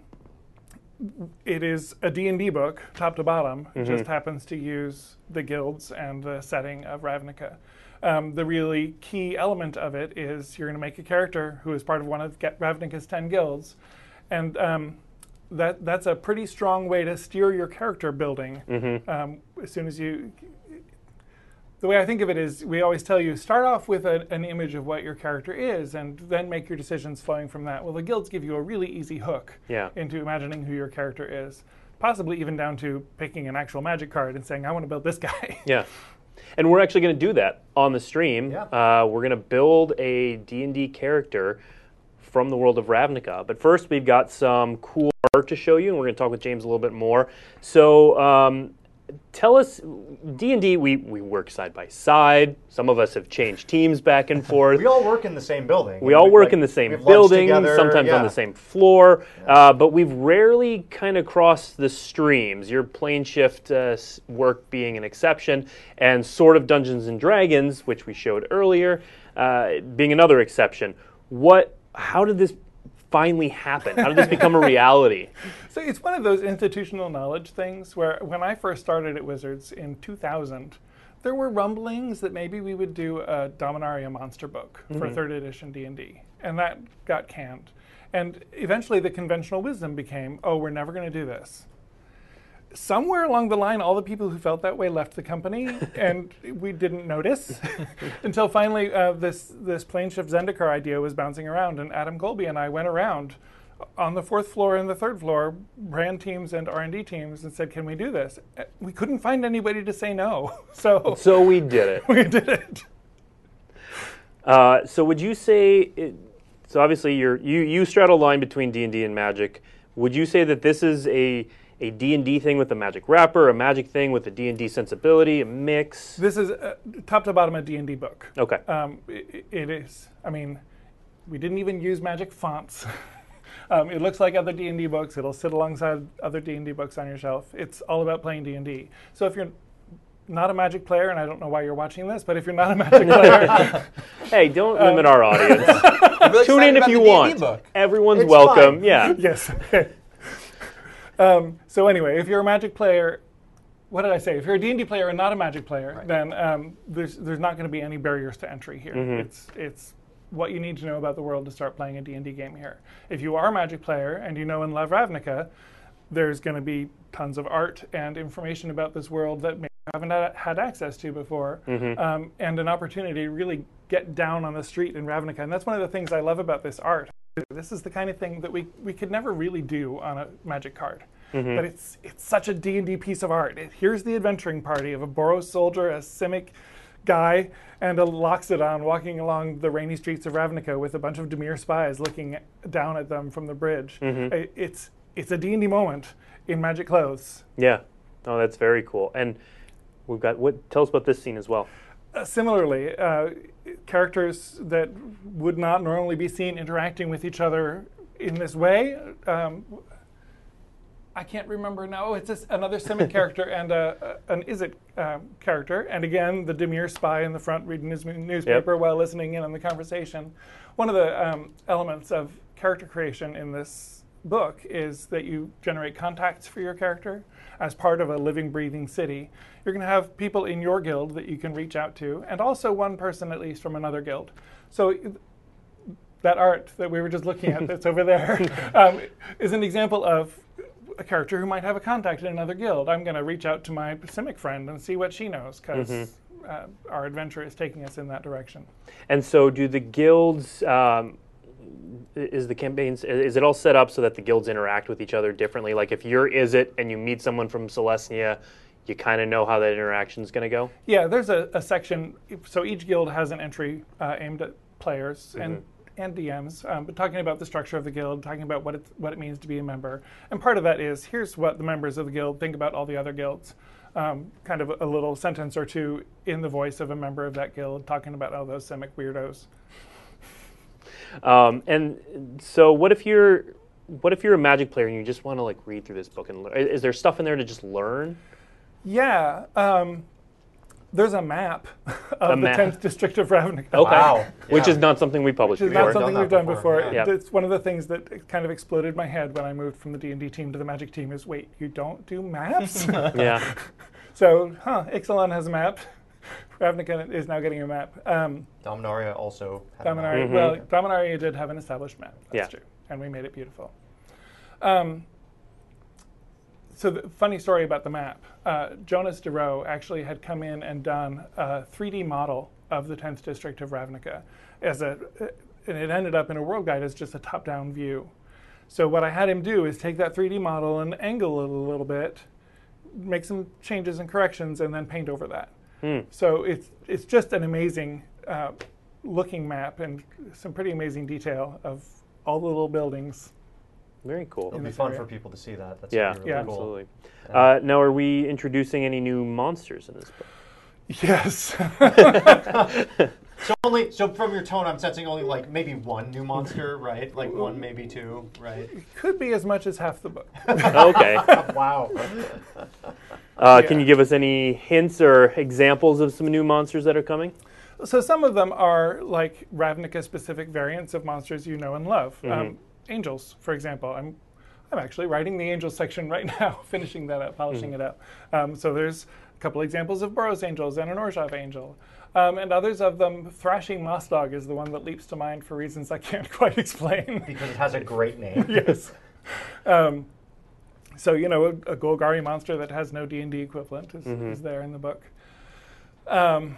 it is a D&D book, top to bottom. It just happens to use the guilds and the setting of Ravnica. Um, the really key element of it is you're going to make a character who is part of one of Ravnica's 10 guilds. And um, that, that's a pretty strong way to steer your character building. Um, as soon as you the way I think of it is we always tell you start off with a, an image of what your character is and then make your decisions flowing from that. Well, the guilds give you a really easy hook Yeah. into imagining who your character is, possibly even down to picking an actual magic card and saying, I want to build this guy. Yeah. And we're actually going to do that on the stream. Yeah. Uh, we're going to build a D&D character from the world of Ravnica. But first, we've got some cool art to show you, and we're going to talk with James a little bit more. So, um, tell us, D&D, we, we work side by side. Some of us have changed teams back and forth. We all work in the same building. We all work like, in the same building, together, sometimes on the same floor, uh, but we've rarely kind of crossed the streams. Your plane shift uh, work being an exception, and sort of Dungeons and Dragons, which we showed earlier, uh, being another exception. What? How did this finally happen? How did this become a reality? So it's one of those institutional knowledge things where when I first started at Wizards in 2000, there were rumblings that maybe we would do a Dominaria monster book for mm-hmm. third edition D&D, and that got canned. And eventually the conventional wisdom became, oh, we're never going to do this. Somewhere along the line, all the people who felt that way left the company, and we didn't notice until finally uh, this this plane shift Zendikar idea was bouncing around, and Adam Golby and I went around on the fourth floor and the third floor, brand teams and R and D teams, and said, "Can we do this?" Uh, We couldn't find anybody to say no, so So we did it. we did it. Uh, so would you say? It, so obviously, you're, you you straddle a line between D and D and Magic. Would you say that this is a a D and D thing with a Magic wrapper, a Magic thing with a D and D sensibility, a mix? This is uh, top to bottom a D and D book. Okay. Um, i it is. I mean, we didn't even use magic fonts. um, it looks like other D and D books. It'll sit alongside other D and D books on your shelf. It's all about playing D and D. So if you're not a magic player, and I don't know why you're watching this, but if you're not a magic player, Hey, don't limit our audience. Really Tune in if you want. Book. Everyone's It's welcome. fine. Yeah. yes. Um, so anyway, if you're a magic player, what did I say? If you're a D&D player and not a magic player, then um, there's there's not going to be any barriers to entry here. It's it's what you need to know about the world to start playing a D&D game here. If you are a magic player and you know and love Ravnica, there's going to be tons of art and information about this world that maybe you haven't had- access to before, um, and an opportunity to really get down on the street in Ravnica. And that's one of the things I love about this art. This is the kind of thing that we, we could never really do on a magic card. Mm-hmm. But it's it's such a D&D piece of art. It, here's the adventuring party of a Boros soldier, a Simic guy, and a Loxodon walking along the rainy streets of Ravnica with a bunch of Dimir spies looking down at them from the bridge. Mm-hmm. I- it's it's a D&D moment in magic clothes. Yeah. Oh, that's very cool. And we've got what? Tell us about this scene as well. Uh, similarly, uh, characters that would not normally be seen interacting with each other in this way. Um, I can't remember now. Oh, it's just another Simic character and a, a, an Izzet um, character. And again, the Dimir spy in the front reading his newspaper while listening in on the conversation. One of the um, elements of character creation in this book is that you generate contacts for your character as part of a living, breathing city. You're going to have people in your guild that you can reach out to, and also one person at least from another guild. So that art that we were just looking at that's over there um, is an example of a character who might have a contact in another guild. I'm going to reach out to my Simic friend and see what she knows because uh, our adventure is taking us in that direction. And so, do the guilds? Um, is the campaigns? Is it all set up so that the guilds interact with each other differently? Like, if you're is it and you meet someone from Selesnya, you kind of know how that interaction is going to go. Yeah, there's a, a section. So each guild has an entry uh, aimed at players and and DMs, um, but talking about the structure of the guild, talking about what it what it means to be a member, and part of that is here's what the members of the guild think about all the other guilds. Um, kind of a little sentence or two in the voice of a member of that guild, talking about all those Simic weirdos. Um, and so, what if you're what if you're a Magic player and you just want to like read through this book and learn? Is there stuff in there to just learn? Yeah, um, there's a map of the map. 10th district of Ravnica. Okay, Wow. which Yeah. is not something we published Which is before. not something Done we've that done before, before. yeah. Yeah. It's one of the things that kind of exploded my head when I moved from the D&D team to the Magic team is, wait, you don't do maps? yeah. so, huh, Ixalan has a map. Ravnica is now getting a map. Um, Dominaria also. had a map. Dominaria, well, Dominaria did have an established map. That's Yeah. true. And we made it beautiful. Um, so, the funny story about the map uh, Jonas De Ro actually had come in and done a 3D model of the 10th district of Ravnica. As a, and it ended up in a world guide as just a top down view. So, what I had him do is take that 3D model and angle it a little bit, make some changes and corrections, and then paint over that. So it's it's just an amazing uh, looking map and some pretty amazing detail of all the little buildings. Very cool. It'll be fun area. for people to see that. That's Yeah, gonna Yeah. really cool. absolutely. Uh, now, are we introducing any new monsters in this book? Yes. So only so from your tone, I'm sensing only like maybe one new monster, right? Like one, maybe two, right? Could be as much as half the book. okay. wow. Uh, Can you give us any hints or examples of some new monsters that are coming? So some of them are like Ravnica specific variants of monsters you know and love. Mm-hmm. Um, angels, for example. I'm I'm actually writing the angels section right now, finishing that up, polishing Mm-hmm. it up. Um, so there's a couple examples of Boros angels and an Orzhov angel. Um, and others of them, Thrashing Mossdog is the one that leaps to mind for reasons I can't quite explain. Because it has a great name. yes. Um, so you know, a, a Golgari monster that has no D and D equivalent is, is there in the book. Um,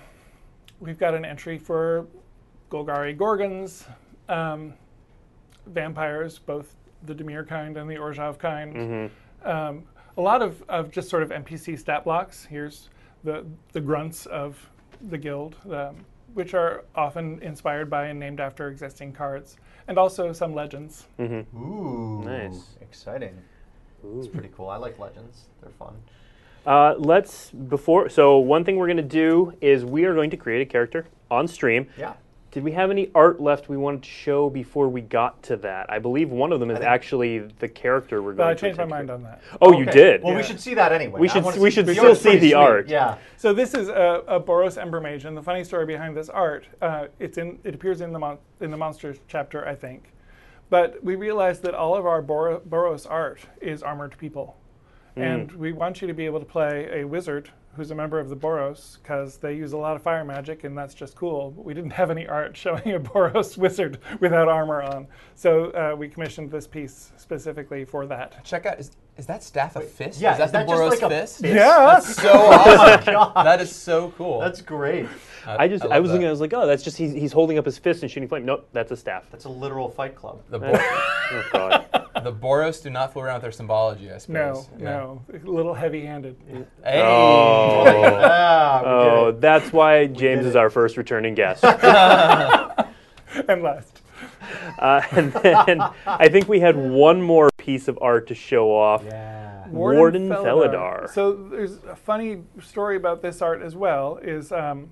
we've got an entry for Golgari Gorgons, um, vampires, both the Dimir kind and the Orzhov kind. Um, a lot of, of just sort of NPC stat blocks. Here's the the grunts of the guild, um, which are often inspired by and named after existing cards, and also some legends. Ooh. Nice. Exciting. It's pretty cool. I like legends. They're fun. Uh, let's before. So one thing we're going to do is we are going to create a character on stream. Yeah. Did we have any art left we wanted to show before we got to that? I believe one of them is actually the character we're But going I to changed my mind create. on that. Oh, you did. Well, we should see that anyway. We should- wanna we should still see the sweet. art. Yeah. So this is a, a Boros Ember Mage, and the funny story behind this art, uh, it's in it appears in the mon- in the monsters chapter, I think. But we realized that all of our Boros art is armored people, and mm. we want you to be able to play a wizard who's a member of the Boros because they use a lot of fire magic, and that's just cool. But we didn't have any art showing a Boros wizard without armor on, so uh, we commissioned this piece specifically for that. Check out is, is that staff a fist? Yeah, is that is the that just Boros like fist? fist? Yeah. So awesome. that is so cool. That's great. I just I, love was that. looking. I was like, oh, that's just he's, he's holding up his fist and shooting flame. Nope, that's a staff. That's a literal fight club. the, Bor- Oh God. The Boros do not fool around with their symbology, I No, suppose. Yeah. no, a little heavy-handed. Hey. Oh. Ah, Oh, that's why James is our first returning guest. and last. Uh, and then I think we had one more piece of art to show off. Yeah. Warden Felidar. So there's a funny story about this art as well. Is um,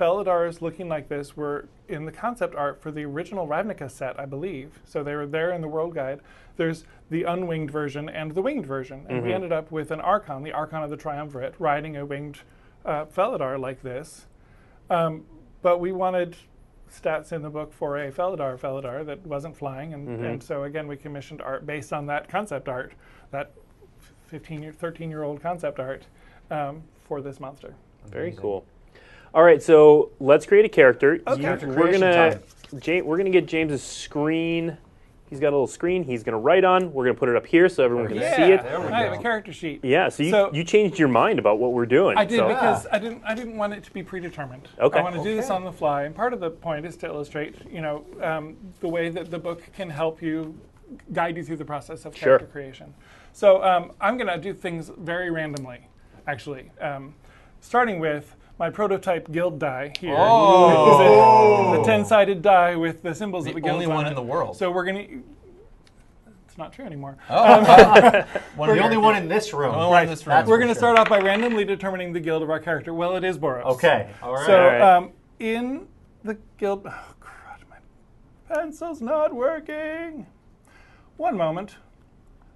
Felidars looking like this were in the concept art for the original Ravnica set, I believe. So they were there in the world guide. There's the unwinged version and the winged version, and we ended up with an Archon, the Archon of the Triumvirate, riding a winged uh, Felidar like this. Um, but we wanted stats in the book for a Felidar Felidar that wasn't flying, and, and so again we commissioned art based on that concept art, that 15 year, 13 year old concept art um, for this monster. Very Amazing. cool. All right, so let's create a character. Okay. Character we're gonna time. Ja- we're gonna get James's screen He's got a little screen. He's going to write on. We're going to put it up here so everyone can Yeah, see it. There we I have a character sheet. Yeah. So you, So- you changed your mind about what we're doing. I did so- because I didn't. I didn't want it to be predetermined. Okay. I want to do this on the fly, and part of the point is to illustrate, you know, um, the way that the book can help you guide you through the process of Sure. character creation. So um, I'm going to do things very randomly, actually, um, starting with my prototype guild die here. Oh. the ten-sided die with the symbols The of the guild. The only one in the world. So we're going to. It's not true anymore. Oh, One, the only one in this room. The only one in this room. That's We're going to sure. start off by randomly determining the guild of our character. Well, it is Boros. Okay. All right. So Alright. um, in the guild, oh crud, my pencil's not working. One moment.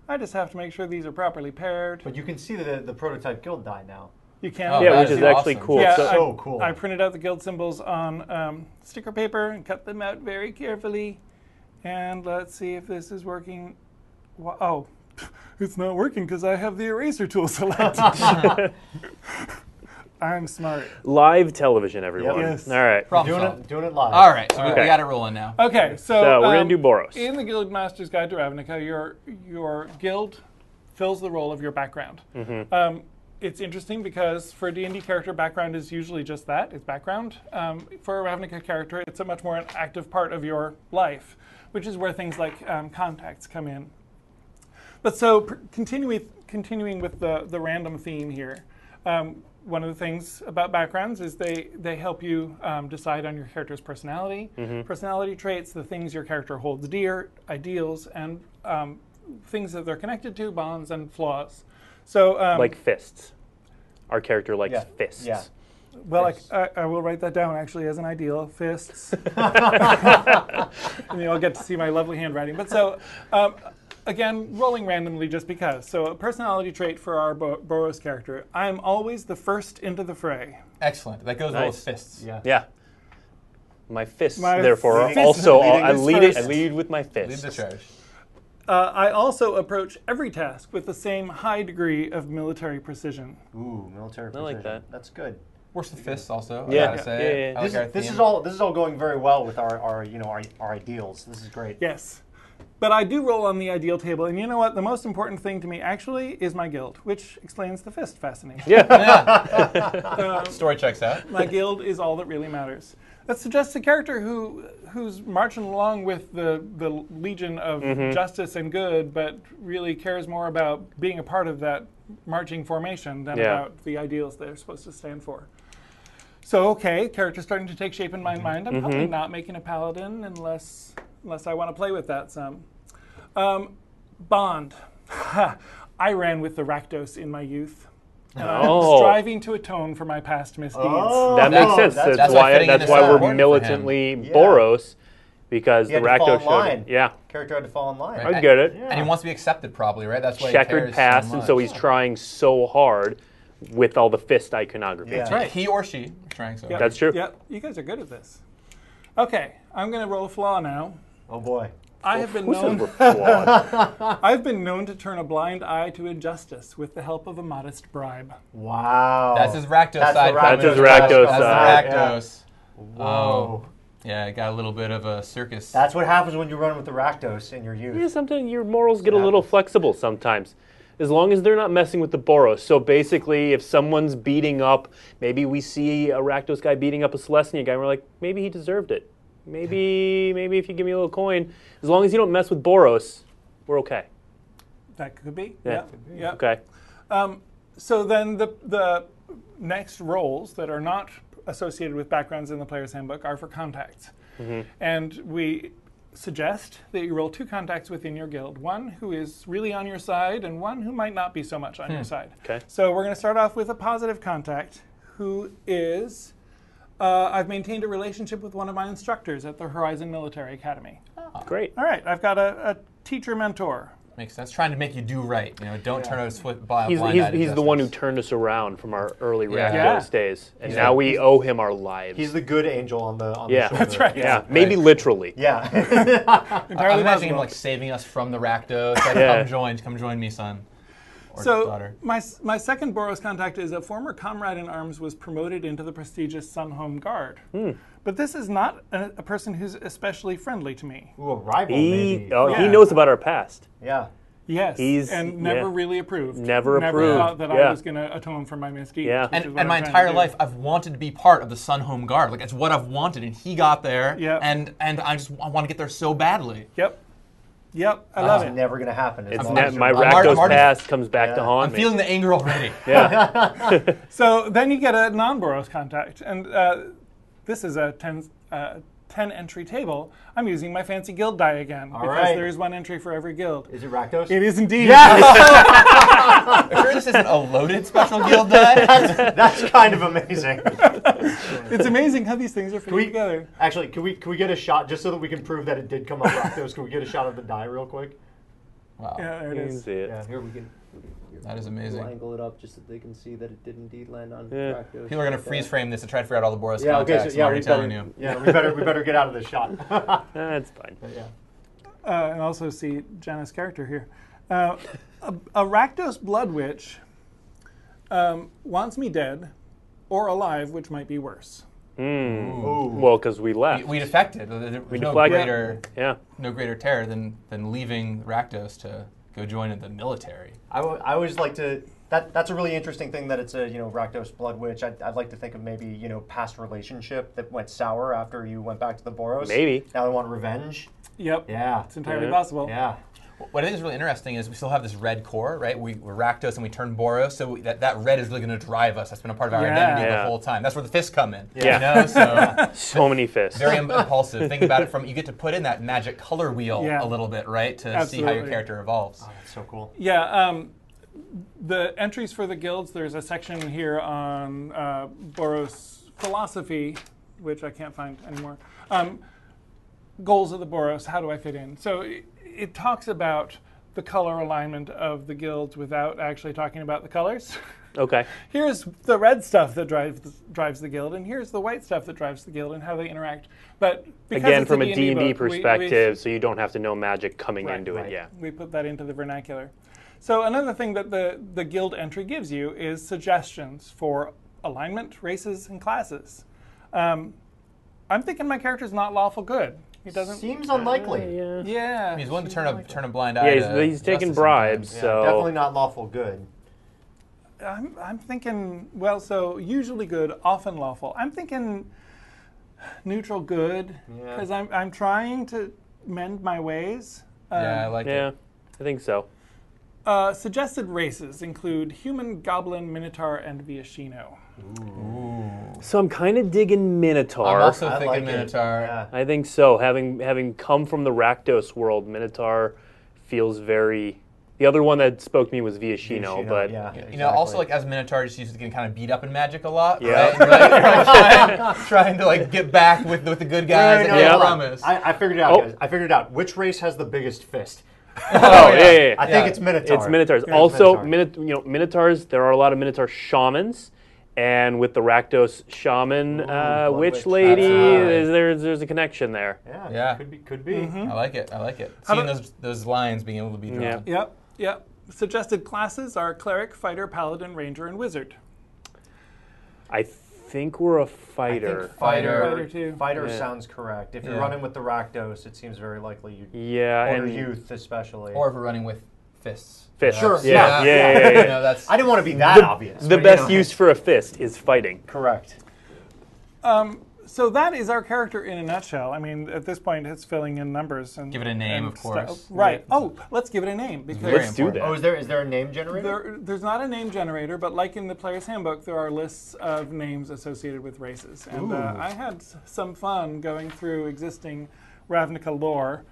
I just have to make sure these are properly paired. but you can see the the prototype guild die now. You can. Oh, Yeah, which is is actually awesome. cool. Yeah, So- I, So cool. I printed out the guild symbols on um, sticker paper and cut them out very carefully. And let's see if this is working. Oh, it's not working because I have the eraser tool selected. I'm smart. Live television, everyone. Yes. All right. Problem doing solved. it doing it live. All right, so we, we got it rolling now. Okay, so, So we're gonna um, do Boros. In the Guildmaster's Guide to Ravnica, your your guild fills the role of your background. Mm-hmm. Um, it's interesting because for a D&D character, background is usually just that, it's background. Um, for a Ravnica character, it's a much more an active part of your life, which is where things like um, contacts come in. But so pr- continuing continuing with the the random theme here, um, one of the things about backgrounds is they they help you um, decide on your character's personality, personality traits, the things your character holds dear, ideals, and um, things that they're connected to, bonds and flaws. So um, Like fists. Our character likes Yeah, fists. yeah. well, I, I, I will write that down actually as an ideal fists. and you'll get to see my lovely handwriting. But so, um, again, rolling randomly just because. So, a personality trait for our Bo- Boros character I'm always the first into the fray. Excellent. That goes well with fists. Yeah. Yeah. My fists, My therefore, are fists also leading I this lead it. I lead with my Lead fists. the charge. Uh, I also approach every task with the same high degree of military precision. Ooh, military precision. I like that. That's good. Works with fists also. Yeah, I gotta say. yeah, yeah. I like This, our is, this is all this is all going very well with our, our you know our, our ideals. This is great. Yes. But I do roll on the ideal table, and you know what? The most important thing to me actually is my guild, which explains the fist fascination. Yeah. Story checks out. my guild is all that really matters. That suggests a character who who's marching along with the, the legion of mm-hmm. justice and good, but really cares more about being a part of that marching formation than Yeah. about the ideals they're supposed to stand for. So okay, character's starting to take shape in my mm-hmm. mind. I'm mm-hmm. probably not making a paladin unless unless I want to play with that some. Um, Bond. I ran with the Rakdos in my youth. And I'm Oh. striving to atone for my past misdeeds. Oh, that makes no, sense. That's, That's, that's why why. That's why we're important for him. militantly Yeah. Boros, because He the had to Rakdos in showed line. Yeah, character had to fall in line. Right. I get it. Yeah. And he wants to be accepted probably, right? That's why he Checkered cares past, so and so much. he's trying so hard with all the fist iconography. Yeah. That's right. He or she trying so. Yep. That's true. Yep, you guys are good at this. Okay, I'm going to roll a flaw now. Oh boy. I have been known. I've been known to turn a blind eye to injustice with the help of a modest bribe. Wow. That's his Rakdos That's the side. Rakdos coming That's his across. Rakdos That's side. the Rakdos. Um, Whoa. Oh. Yeah, got a little bit of a circus. That's what happens when you run with the Rakdos in your youth. yeah, sometimes your morals get a little flexible sometimes. As long as they're not messing with the Boros. So basically, if someone's beating up, maybe we see a Rakdos guy beating up a Selesnya guy, and we're like, maybe he deserved it. Maybe, maybe if you give me a little coin, as long as you don't mess with Boros, we're okay. That could be. Yeah. Yep, yep. Okay. Um, so then the the next roles that are not associated with backgrounds in the player's handbook are for contacts, and we suggest that you roll two contacts within your guild: one who is really on your side, and one who might not be so much on your side. Okay. So we're going to start off with a positive contact, who is. Uh, I've maintained a relationship with one of my instructors at the Horizon Military Academy. Great. All right, I've got a, a teacher mentor. Makes sense. Trying to make you do right. You know, don't turn out a swi- blind He's, blind he's, he's the one who turned us around from our early Yeah. Rakdos Yeah. days, and He's now a- we owe him our lives. He's the good angel on the on Yeah. the shoulder. That's right. yeah, maybe literally. Yeah. Entirely I'm imagining him like saving us from the Rakdos. Like, Yeah. come join, come join me, son. Or So daughter. my my second Boros contact is a former comrade in arms was promoted into the prestigious Sunhome Guard. Hmm. But this is not a, a person who's especially friendly to me. Ooh, a rival, He maybe. oh, he knows about our past. yeah. Yes, He's- and never yeah. really approved. Never never approved, thought that yeah. I was going to atone for my misdeeds. Yeah. And, and my entire life, I've wanted to be part of the Sunhome Guard. Like it's what I've wanted, and he got there. Yeah. And and I just I want to get there so badly. Yep, yep, I love It's it. never going to happen. It's ne- my you're- Rakdos I'm past comes back to Yeah. haunt I'm me. feeling the anger already. yeah. So then you get a non-Boros contact, and uh, this is a 10, uh, 10 entry table. I'm using my fancy guild die again because right. there is one entry for every guild. Is it Rakdos? It is indeed. I'm sure this isn't a loaded special guild die. That's kind of amazing. It's amazing how these things are fitting we- together. Actually, can we can we get a shot just so that we can prove that it did come up Rakdos? Can we get a shot of the die real quick? Wow, Yeah, there it You can see it. Yeah, here we can. That is We'll amazing. angle it up just so they can see that it did indeed land on Yeah. Rakdos. People are gonna freeze frame this and try to figure out all the Boros Yeah, okay, contacts. so yeah, I'm we already better, telling you. yeah, we better we better get out of this shot. That's fine. But yeah. Uh, and also see Janna's character here. Uh, a, a Rakdos Blood Witch um, wants me dead or alive, which might be worse. Ooh. Well, because we left. We, we defected. There- There's no deflected. greater yeah. no greater terror than than leaving Rakdos to go join in the military. I, w- I always like to. That, that's a really interesting thing that it's a you know Rakdos Blood Witch. I'd, I'd like to think of maybe you know past relationship that went sour after you went back to the Boros. Maybe. now they want revenge. Yep, Yeah, it's entirely Yeah. possible. yeah. What I think is really interesting is we still have this red core, right? We, we're Rakdos and we turn Boros, so we, that, that red is really going to drive us. That's been a part of our Yeah. identity Yeah. the whole time. That's where the fists come in. Yeah. You know? So So many fists. very impulsive. Think about it from you get to put in that magic color wheel Yeah. a little bit, right? To see how your character evolves. Oh, that's so cool. Yeah, um, the entries for the guilds, there's a section here on uh, Boros philosophy, which I can't find anymore. Um, goals of the Boros, how do I fit in? So it, talks about the color alignment of the guilds without actually talking about the colors. Okay. here's the red stuff that drives drives the guild, and here's the white stuff that drives the guild, and how they interact. But because Again, it's from a D&D D&D we- we- perspective, so you don't have to know magic coming Right, into right. it. Yeah. we put that into the vernacular. So another thing that the, the guild entry gives you is suggestions for alignment, races, and classes. Um, I'm thinking my character's not lawful good. He doesn't. Seems unlikely. Yeah. yeah. He's willing to turn a turn a blind eye. Yeah, he's, to he's taking bribes. Yeah, so definitely not lawful good. I'm, I'm thinking. Well, so usually good, often lawful. I'm thinking neutral good Yeah. because I'm I'm trying to mend my ways. Um, Yeah, I like yeah, it. I think so. Uh, suggested races include human, goblin, minotaur, and Viashino. So I'm kind of digging Minotaur. I'm also I thinking like it. Minotaur. Yeah. I think so. Having having come from the Rakdos world, Minotaur feels very. The other one that spoke to me was Viashino, Viashino, but yeah, You know, also like as Minotaur, just used to get kind of beat up in Magic a lot, Yeah. right? You're like, you're like trying, trying to like get back with with the good guys. Wait, and no, I Yeah. hold on. promise. I, I figured it out, Oh. guys. I figured it out. Which race has the biggest fist? oh, oh yeah, yeah, yeah. I Yeah. think it's Minotaur. It's Minotaurs. It's also, Minotaur. Minot, you know, Minotaurs. There are a lot of Minotaur shamans, and with the Rakdos shaman Ooh, uh, witch Witch. lady, That's right. there's, there's there's a connection there. Yeah, Yeah. could be. Could be. Mm-hmm. I like it. I like it. How Seeing about- those those lines being able to be drawn. Yeah. Yep, yep. Suggested classes are cleric, fighter, paladin, ranger, and wizard. I think we're a I think fighter. fighter. Fighter, too. Fighter Yeah. sounds correct. If you're Yeah. running with the Rakdos, it seems very likely you. yeah, Or and youth, especially. Or if we're running with fists. Fist. Sure, Yeah, yeah, yeah, yeah. yeah, You yeah. know, that's I didn't want to be that The, obvious. the best use for a fist is fighting. Correct. Um, so that is our character in a nutshell. I mean, at this point, it's filling in numbers and Give it a name, of course. stuff. Right. Oh, let's give it a name because Let's do that. Oh, is there is there a name generator? There, there's not a name generator, but like in the player's handbook, there are lists of names associated with races. And uh, Ooh. I had some fun going through existing Ravnica lore,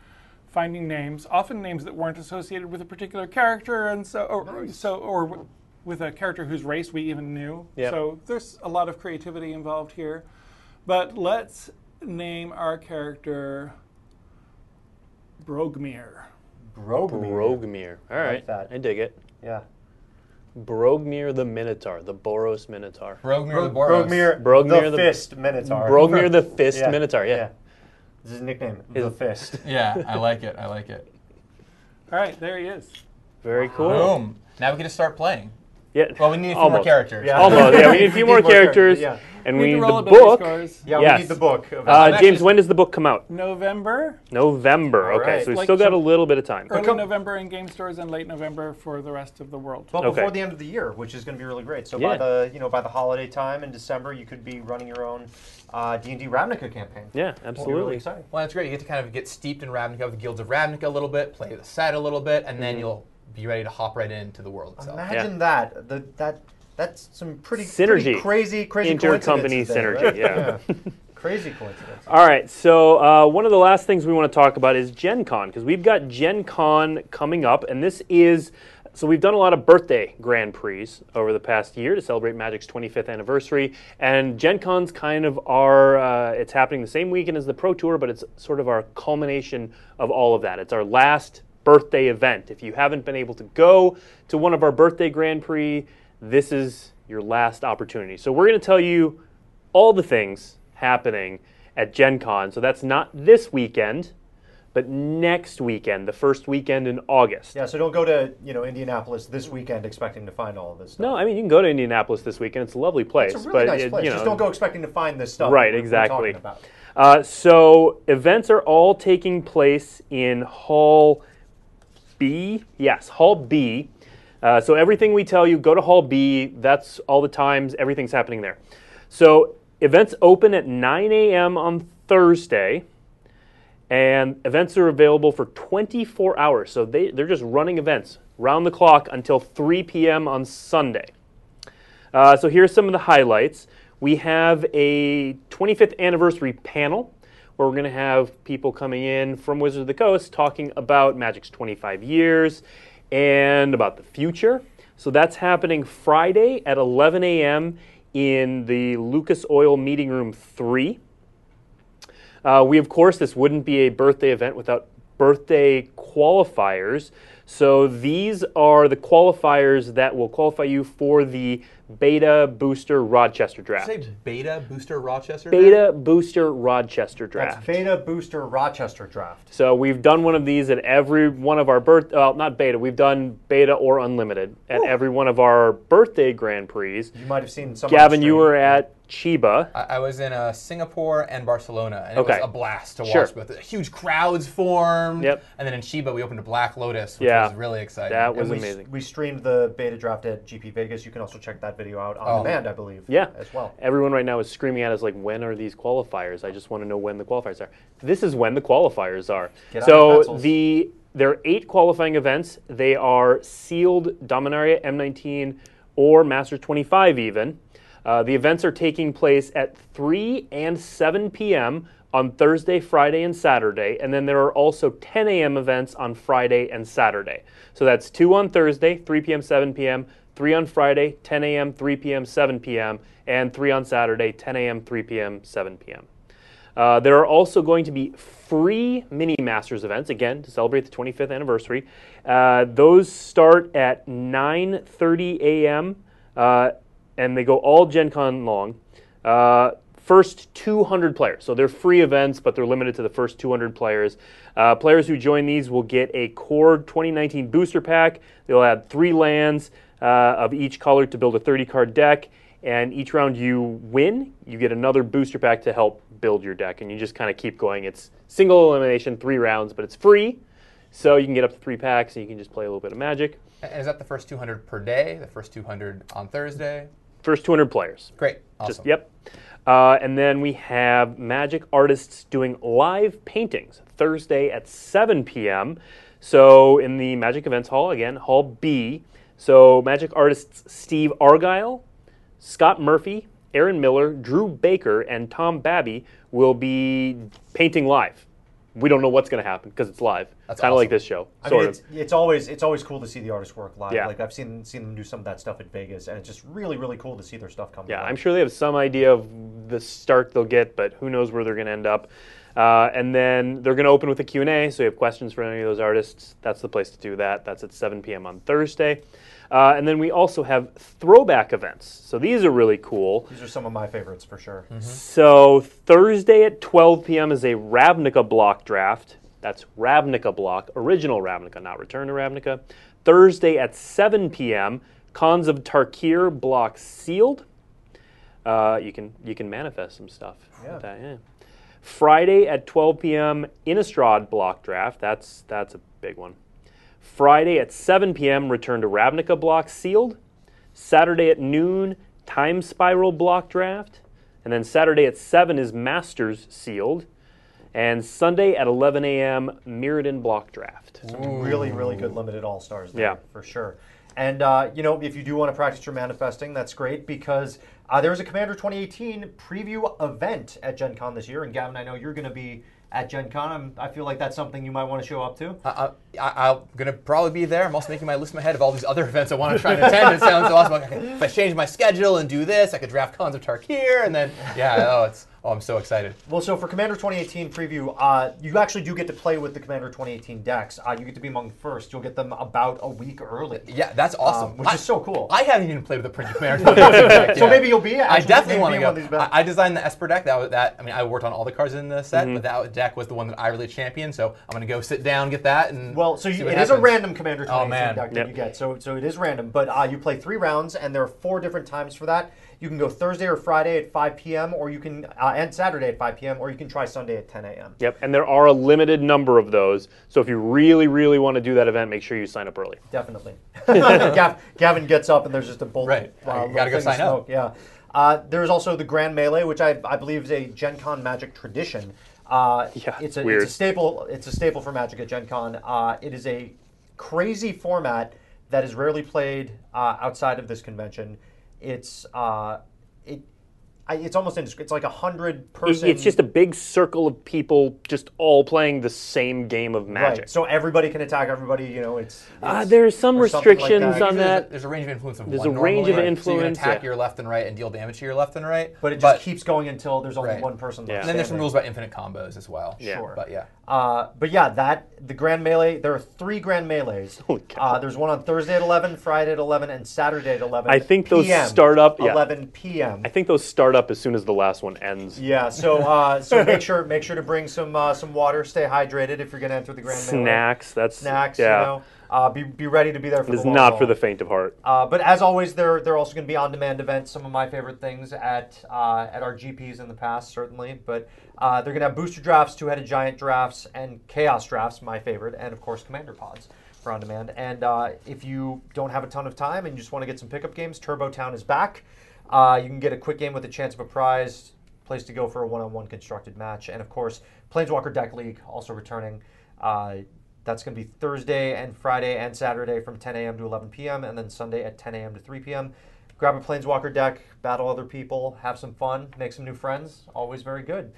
finding names, often names that weren't associated with a particular character, and so or so or w- with a character whose race we even knew. Yep. So there's a lot of creativity involved here. But let's name our character Brogmir. Brogmir. Brogmir. All right, like that. I dig it. Yeah. Brogmir the Minotaur, the Boros Minotaur. Brogmir Bro- the Boros. Brogmir, Brogmir the, the- Fist Minotaur. Brogmir the Fist Yeah, Minotaur. Yeah. Yeah. This is his nickname. The Is- Fist. Yeah, I like it. I like it. All right, there he is. Very cool. Boom. Now we can just start playing. Yeah. Well, we need a few Almost. more characters. Yeah. Almost. Yeah, we need a few more more characters, characters, and We we need need the book. Yeah, Yes. we need the book. Uh, James, when does the book come out? November, November. Okay, right. so we Like still got a little bit of time. early come- November in game stores and late November for the rest of the world. Well, Okay. before the end of the year, which is going to be really great. So Yeah. by the you know by the holiday time in December, you could be running your own uh, D&D Ravnica campaign. Yeah, It'll really absolutely. exciting. Well, that's great. You get to kind of get steeped in Ravnica with the Guilds of Ravnica a little bit, play the set a little bit, and Mm-hmm. then you'll be ready to hop right into the world itself. Imagine that. The, that that's some pretty Synergy. pretty crazy, crazy Intercompany coincidences there, synergy, right? yeah. crazy coincidence. All right, so uh, one of the last things we want to talk about is Gen Con, because we've got Gen Con coming up, and this is. So we've done a lot of birthday Grand Prix over the past year to celebrate Magic's 25th anniversary, and Gen Con's kind of our. Uh, it's happening the same weekend as the Pro Tour, but it's sort of our culmination of all of that. It's our last birthday event. If you haven't been able to go to one of our birthday Grand Prix, this is your last opportunity. So we're going to tell you all the things happening at Gen Con. So that's not this weekend, but next weekend, the first weekend in August. Yeah, so don't go to you know Indianapolis this weekend expecting to find all of this stuff. No, I mean you can go to Indianapolis this weekend. It's a lovely place, it's a really but nice it- place. you Just don't go expecting to find this stuff. Right, exactly. Uh, so events are all taking place in Hall B. Yes, Hall B. Uh, so everything we tell you, go to Hall B. That's all the times. Everything's happening there. So events open at 9 a.m. on Thursday, and events are available for 24 hours. So they, they're just running events round the clock until 3 p.m. on Sunday. Uh, so here's some of the highlights. We have a 25th anniversary panel where we're going to have people coming in from Wizards of the Coast talking about Magic's 25 years and about the future. So that's happening Friday at 11 a.m. in the Lucas Oil Meeting Room 3. Uh, we, of course, this wouldn't be a birthday event without birthday qualifiers. So these are the qualifiers that will qualify you for the Beta Booster Rochester draft. Say Beta Booster Rochester. Beta Booster Rochester draft. That's Beta Booster Rochester Draft. So we've done one of these at every one of our birth. Well, not beta. We've done beta or unlimited at every one of our birthday Grand Prix. You might have seen some. Gavin, you were at Chiba. I, I was in uh, Singapore and Barcelona, and it Okay. was a blast to Sure. watch. With huge crowds formed. Yep. And then in Chiba, we opened a Black Lotus, which Yeah. was really exciting. That And was we, amazing. We streamed the beta draft at GP Vegas. You can also check that video out on Oh. demand, I believe. Yeah. As well. Everyone right now is screaming at us like, when are these qualifiers? I just want to know when the qualifiers are. This is when the qualifiers are. Get so the there are eight qualifying events. They are sealed Dominaria M19 or Master 25 even. Uh, the events are taking place at 3 and 7 p.m. on Thursday, Friday, and Saturday. And then there are also 10 a.m. events on Friday and Saturday. So that's 2 on Thursday, 3 p.m., 7 p.m., 3 on Friday, 10 a.m., 3 p.m., 7 p.m., and 3 on Saturday, 10 a.m., 3 p.m., 7 p.m. Uh, there are also going to be free mini masters events again to celebrate the 25th anniversary. Uh, those start at 9:30 a.m. Uh, and they go all Gen Con long. Uh, first 200 players, so they're free events, but they're limited to the first 200 players. Uh, players who join these will get a core 2019 booster pack. They'll add three lands uh, of each color to build a 30 card deck and each round you win, you get another booster pack to help build your deck, and you just kind of keep going. It's single elimination, three rounds, but it's free, so you can get up to three packs, and you can just play a little bit of Magic. And is that the first 200 per day? The first 200 on Thursday? First 200 players. Great. Awesome. Just yep. Uh, and then we have Magic artists doing live paintings Thursday at 7 p.m. So in the Magic Events Hall again, Hall B. So Magic artists Steve Argyle, Scott Murphy, Aaron Miller, Drew Baker, and Tom Babbey will be painting live. We don't know what's going to happen because it's live. That's kind of like this show, I mean, it's, it's always it's always cool to see the artists work live. Yeah. Like I've seen seen them do some of that stuff at Vegas, and it's just really really cool to see their stuff come. Yeah. I'm sure they have some idea of the start they'll get, but who knows where they're going to end up. Uh, and then they're going to open with a Q&A, so if you have questions for any of those artists. That's the place to do that. That's at 7 p.m. on Thursday. Uh, and then we also have throwback events. So these are really cool. These are some of my favorites for sure. So Thursday at 12 p.m. is a Ravnica block draft. That's Ravnica block, original Ravnica, not Return to Ravnica. Thursday at 7 p.m., Khans of Tarkir block sealed. Uh, you can you can manifest some stuff. Yeah. With that, yeah. Friday at 12 p.m. Innistrad block draft. That's that's a big one. Friday at 7 p.m. Return to Ravnica block sealed. Saturday at noon Time Spiral block draft, and then Saturday at 7 is Masters sealed, and Sunday at 11 a.m. Mirrodin block draft. Really, really good limited all stars. There, Yeah. for sure. And uh, you know, if you do want to practice your manifesting, that's great because uh, there was a Commander 2018 preview event at Gen Con this year. And Gavin, I know you're going to be at Gen Con. I feel like that's something you might want to show up to. I, I, I'm gonna probably be there. I'm also making my list in my head of all these other events I want to try and attend. It sounds so awesome. Like, if I change my schedule and do this, I could draft Khans of Tarkir, and then yeah, oh, it's oh, I'm so excited. Well, so for Commander 2018 preview, uh, you actually do get to play with the Commander 2018 decks. Uh, you get to be among the first. You'll get them about a week early. Yeah, that's awesome. Um, which I- is so cool. I haven't even played with the printed Commander. 2018 deck So maybe you'll be. I definitely want to go. these. I, I designed the Esper deck. That was that. I mean, I worked on all the cards in the set, but that deck was the one that I really championed. So I'm gonna go sit down, get that, and Well, so see you, what it is a random Commander 2018 Oh, man. deck that Yep. you get. So so it is random, but uh, you play three rounds, and there are four different times for that. You can go Thursday or Friday at 5 p.m., or you can uh, and Saturday at 5 p.m., or you can try Sunday at 10 a.m. Yep, and there are a limited number of those. So if you really, really want to do that event, make sure you sign up early. Definitely. Gavin gets up, and there's just a bolt. Right. Uh, You gotta go of sign up. smoke. Yeah. Uh, there's also the Grand Melee, which I, I believe is a Gen Con Magic tradition. Uh, Yeah, it's a, weird. it's a staple. It's a staple for Magic at Gen Con. Uh, it is a crazy format that is rarely played uh, outside of this convention. It's uh, it. I, it's almost indescri- it's like a hundred It- person. It's just a big circle of people just all playing the same game of magic. right. So everybody can attack everybody. You know, it's. Uh, there are some or something like restrictions that. on There's a- that. There's a range of influence of There's one a range normally. of So you can influence, attack yeah. your left and right and deal damage to your left and right. But it just keeps going until there's only Right. one person. Yeah. left And then there's some rules about infinite combos as well. Yeah. Sure. But yeah. Uh, but yeah, that the grand melee. There are three grand melees. Holy. Uh, there's one on Thursday at 11, Friday at 11, and Saturday at 11. I think those PM, start up- yeah. 11 p.m. I think those start up as soon as the last one ends. Yeah. So uh, so make sure make sure to bring some uh, some water. Stay hydrated if you're going to enter the grand melee. Snacks. That's Snacks. Yeah, You know. Uh, be, be ready to be there for it the not for the faint of heart. Uh, but as always, they're they're also going to be on-demand events. Some of my favorite things at uh, at our GPs in the past, certainly. But uh, they're going to have booster drafts, two-headed giant drafts, and chaos drafts, my favorite, and of course commander pods for on-demand. And uh, if you don't have a ton of time and you just want to get some pickup games, Turbo Town is back. Uh, you can get a quick game with a chance of a prize, place to go for a one-on-one constructed match, and of course Planeswalker Deck League also returning. That's going to be Thursday and Friday and Saturday from 10 a.m. to 11 p.m. and then Sunday at 10 a.m. to 3 p.m. Grab a Planeswalker deck, battle other people, have some fun, make some new friends. Always very good.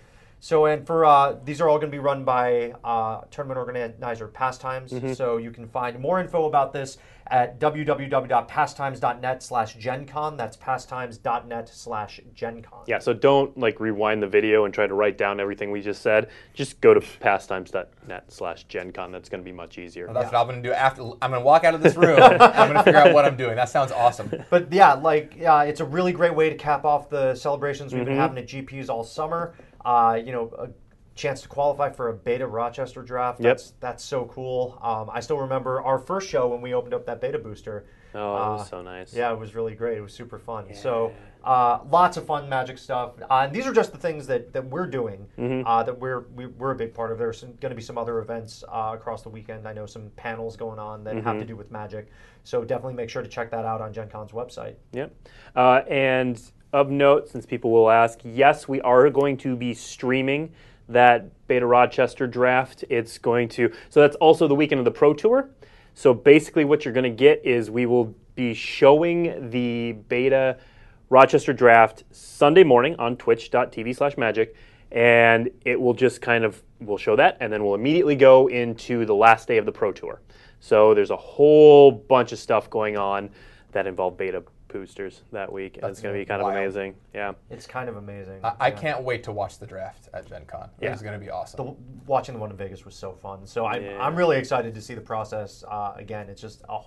So, and for uh, these are all going to be run by uh, tournament organizer Pastimes. So you can find more info about this at www.pastimes.net slash GenCon. That's pastimes.net slash GenCon. Yeah, so don't like rewind the video and try to write down everything we just said. Just go to pastimes.net slash GenCon. That's going to be much easier. Well, that's what I'm going to do after. I'm going to walk out of this room. I'm going to figure out what I'm doing. That sounds awesome. But yeah, like uh, it's a really great way to cap off the celebrations we've Mm-hmm. been having at GPs all summer. Uh, you know, a chance to qualify for a Beta Rochester draft. Yep. That's that's so cool. Um, I still remember our first show when we opened up that Beta booster. Oh, that was Uh, so nice. Yeah, it was really great. It was super fun. So uh, lots of fun magic stuff. Uh, and these are just the things that, that we're doing Mm-hmm. uh, that we're we, we're a big part of. There's going to be some other events uh, across the weekend. I know some panels going on that Mm-hmm. have to do with magic. So definitely make sure to check that out on Gen Con's website. Yep. Uh, and of note, since people will ask, yes, we are going to be streaming that Beta Rochester draft. It's going to, so that's also the weekend of the Pro Tour. So basically, what you're going to get is we will be showing the Beta Rochester draft Sunday morning on twitch.tv slash magic. And it will just kind of, we'll show that, and then we'll immediately go into the last day of the Pro Tour. So there's a whole bunch of stuff going on that involve beta boosters that week. and That's it's going to be kind of amazing. Yeah. It's kind of amazing. I, I Yeah. can't wait to watch the draft at Gen Con. Yeah. It's going to be awesome. The, watching the one in Vegas was so fun. So I'm, Yeah. I'm really excited to see the process. Uh, again, it's just a,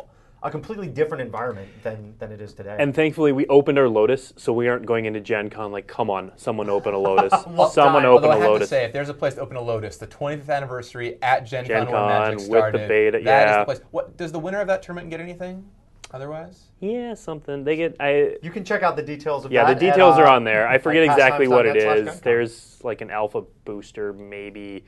a completely different environment than, than it is today. And thankfully, we opened our Lotus, so we aren't going into Gen Con like, come on, someone open a Lotus. What someone time? open Although I a have Lotus. to say, if there's a place to open a Lotus, the 25th anniversary at Gen, Gen Con, where Magic Con with the started, beta, that is yeah. the place. What does the winner of that tournament get anything? Otherwise, yeah, something. They get. I. you can check out the details of Yeah, that. Yeah, the details at, are uh, on there. I forget at exactly what it pastimes.net slash is. GenCon. There's like an alpha booster, maybe,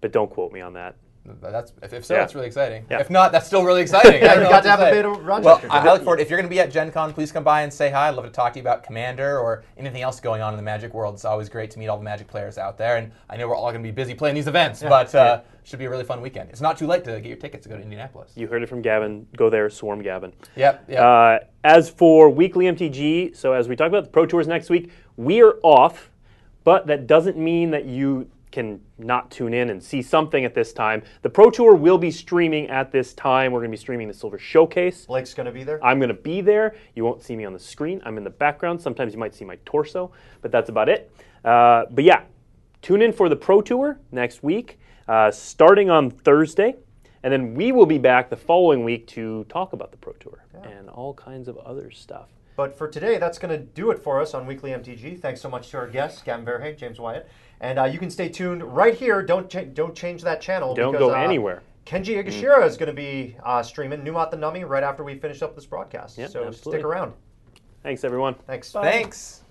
but don't quote me on that. That's if, if so, Yeah. it's really exciting. Yeah. If not, that's still really exciting. I don't got what to have a say. beta Rochester. Well, I, I look forward. If you're going to be at Gen Con, please come by and say hi. I'd love to talk to you about Commander or anything else going on in the Magic world. It's always great to meet all the Magic players out there, and I know we're all going to be busy playing these events, but uh, should be a really fun weekend. It's not too late to get your tickets to go to Indianapolis. You heard it from Gavin. Go there, swarm Gavin. Yep. Yep. Uh, as for weekly MTG, so as we talk about the Pro Tours next week, we are off, but that doesn't mean that you can not tune in and see something at this time. The Pro Tour will be streaming at this time. We're going to be streaming the Silver Showcase. Blake's going to be there. I'm going to be there. You won't see me on the screen. I'm in the background. Sometimes you might see my torso, but that's about it. Uh, but yeah, tune in for the Pro Tour next week, uh, starting on Thursday. And then we will be back the following week to talk about the Pro Tour and all kinds of other stuff. But for today, that's going to do it for us on Weekly MTG. Thanks so much to our guests, Gavin Verhey, James Wyatt. And uh, you can stay tuned right here. Don't cha- don't change that channel. Don't because, go uh, anywhere. Kenji Egashira is going to be uh, streaming Numat the Nummy right after we finish up this broadcast. Yep, so absolutely. stick around. Thanks, everyone. Thanks. Thanks.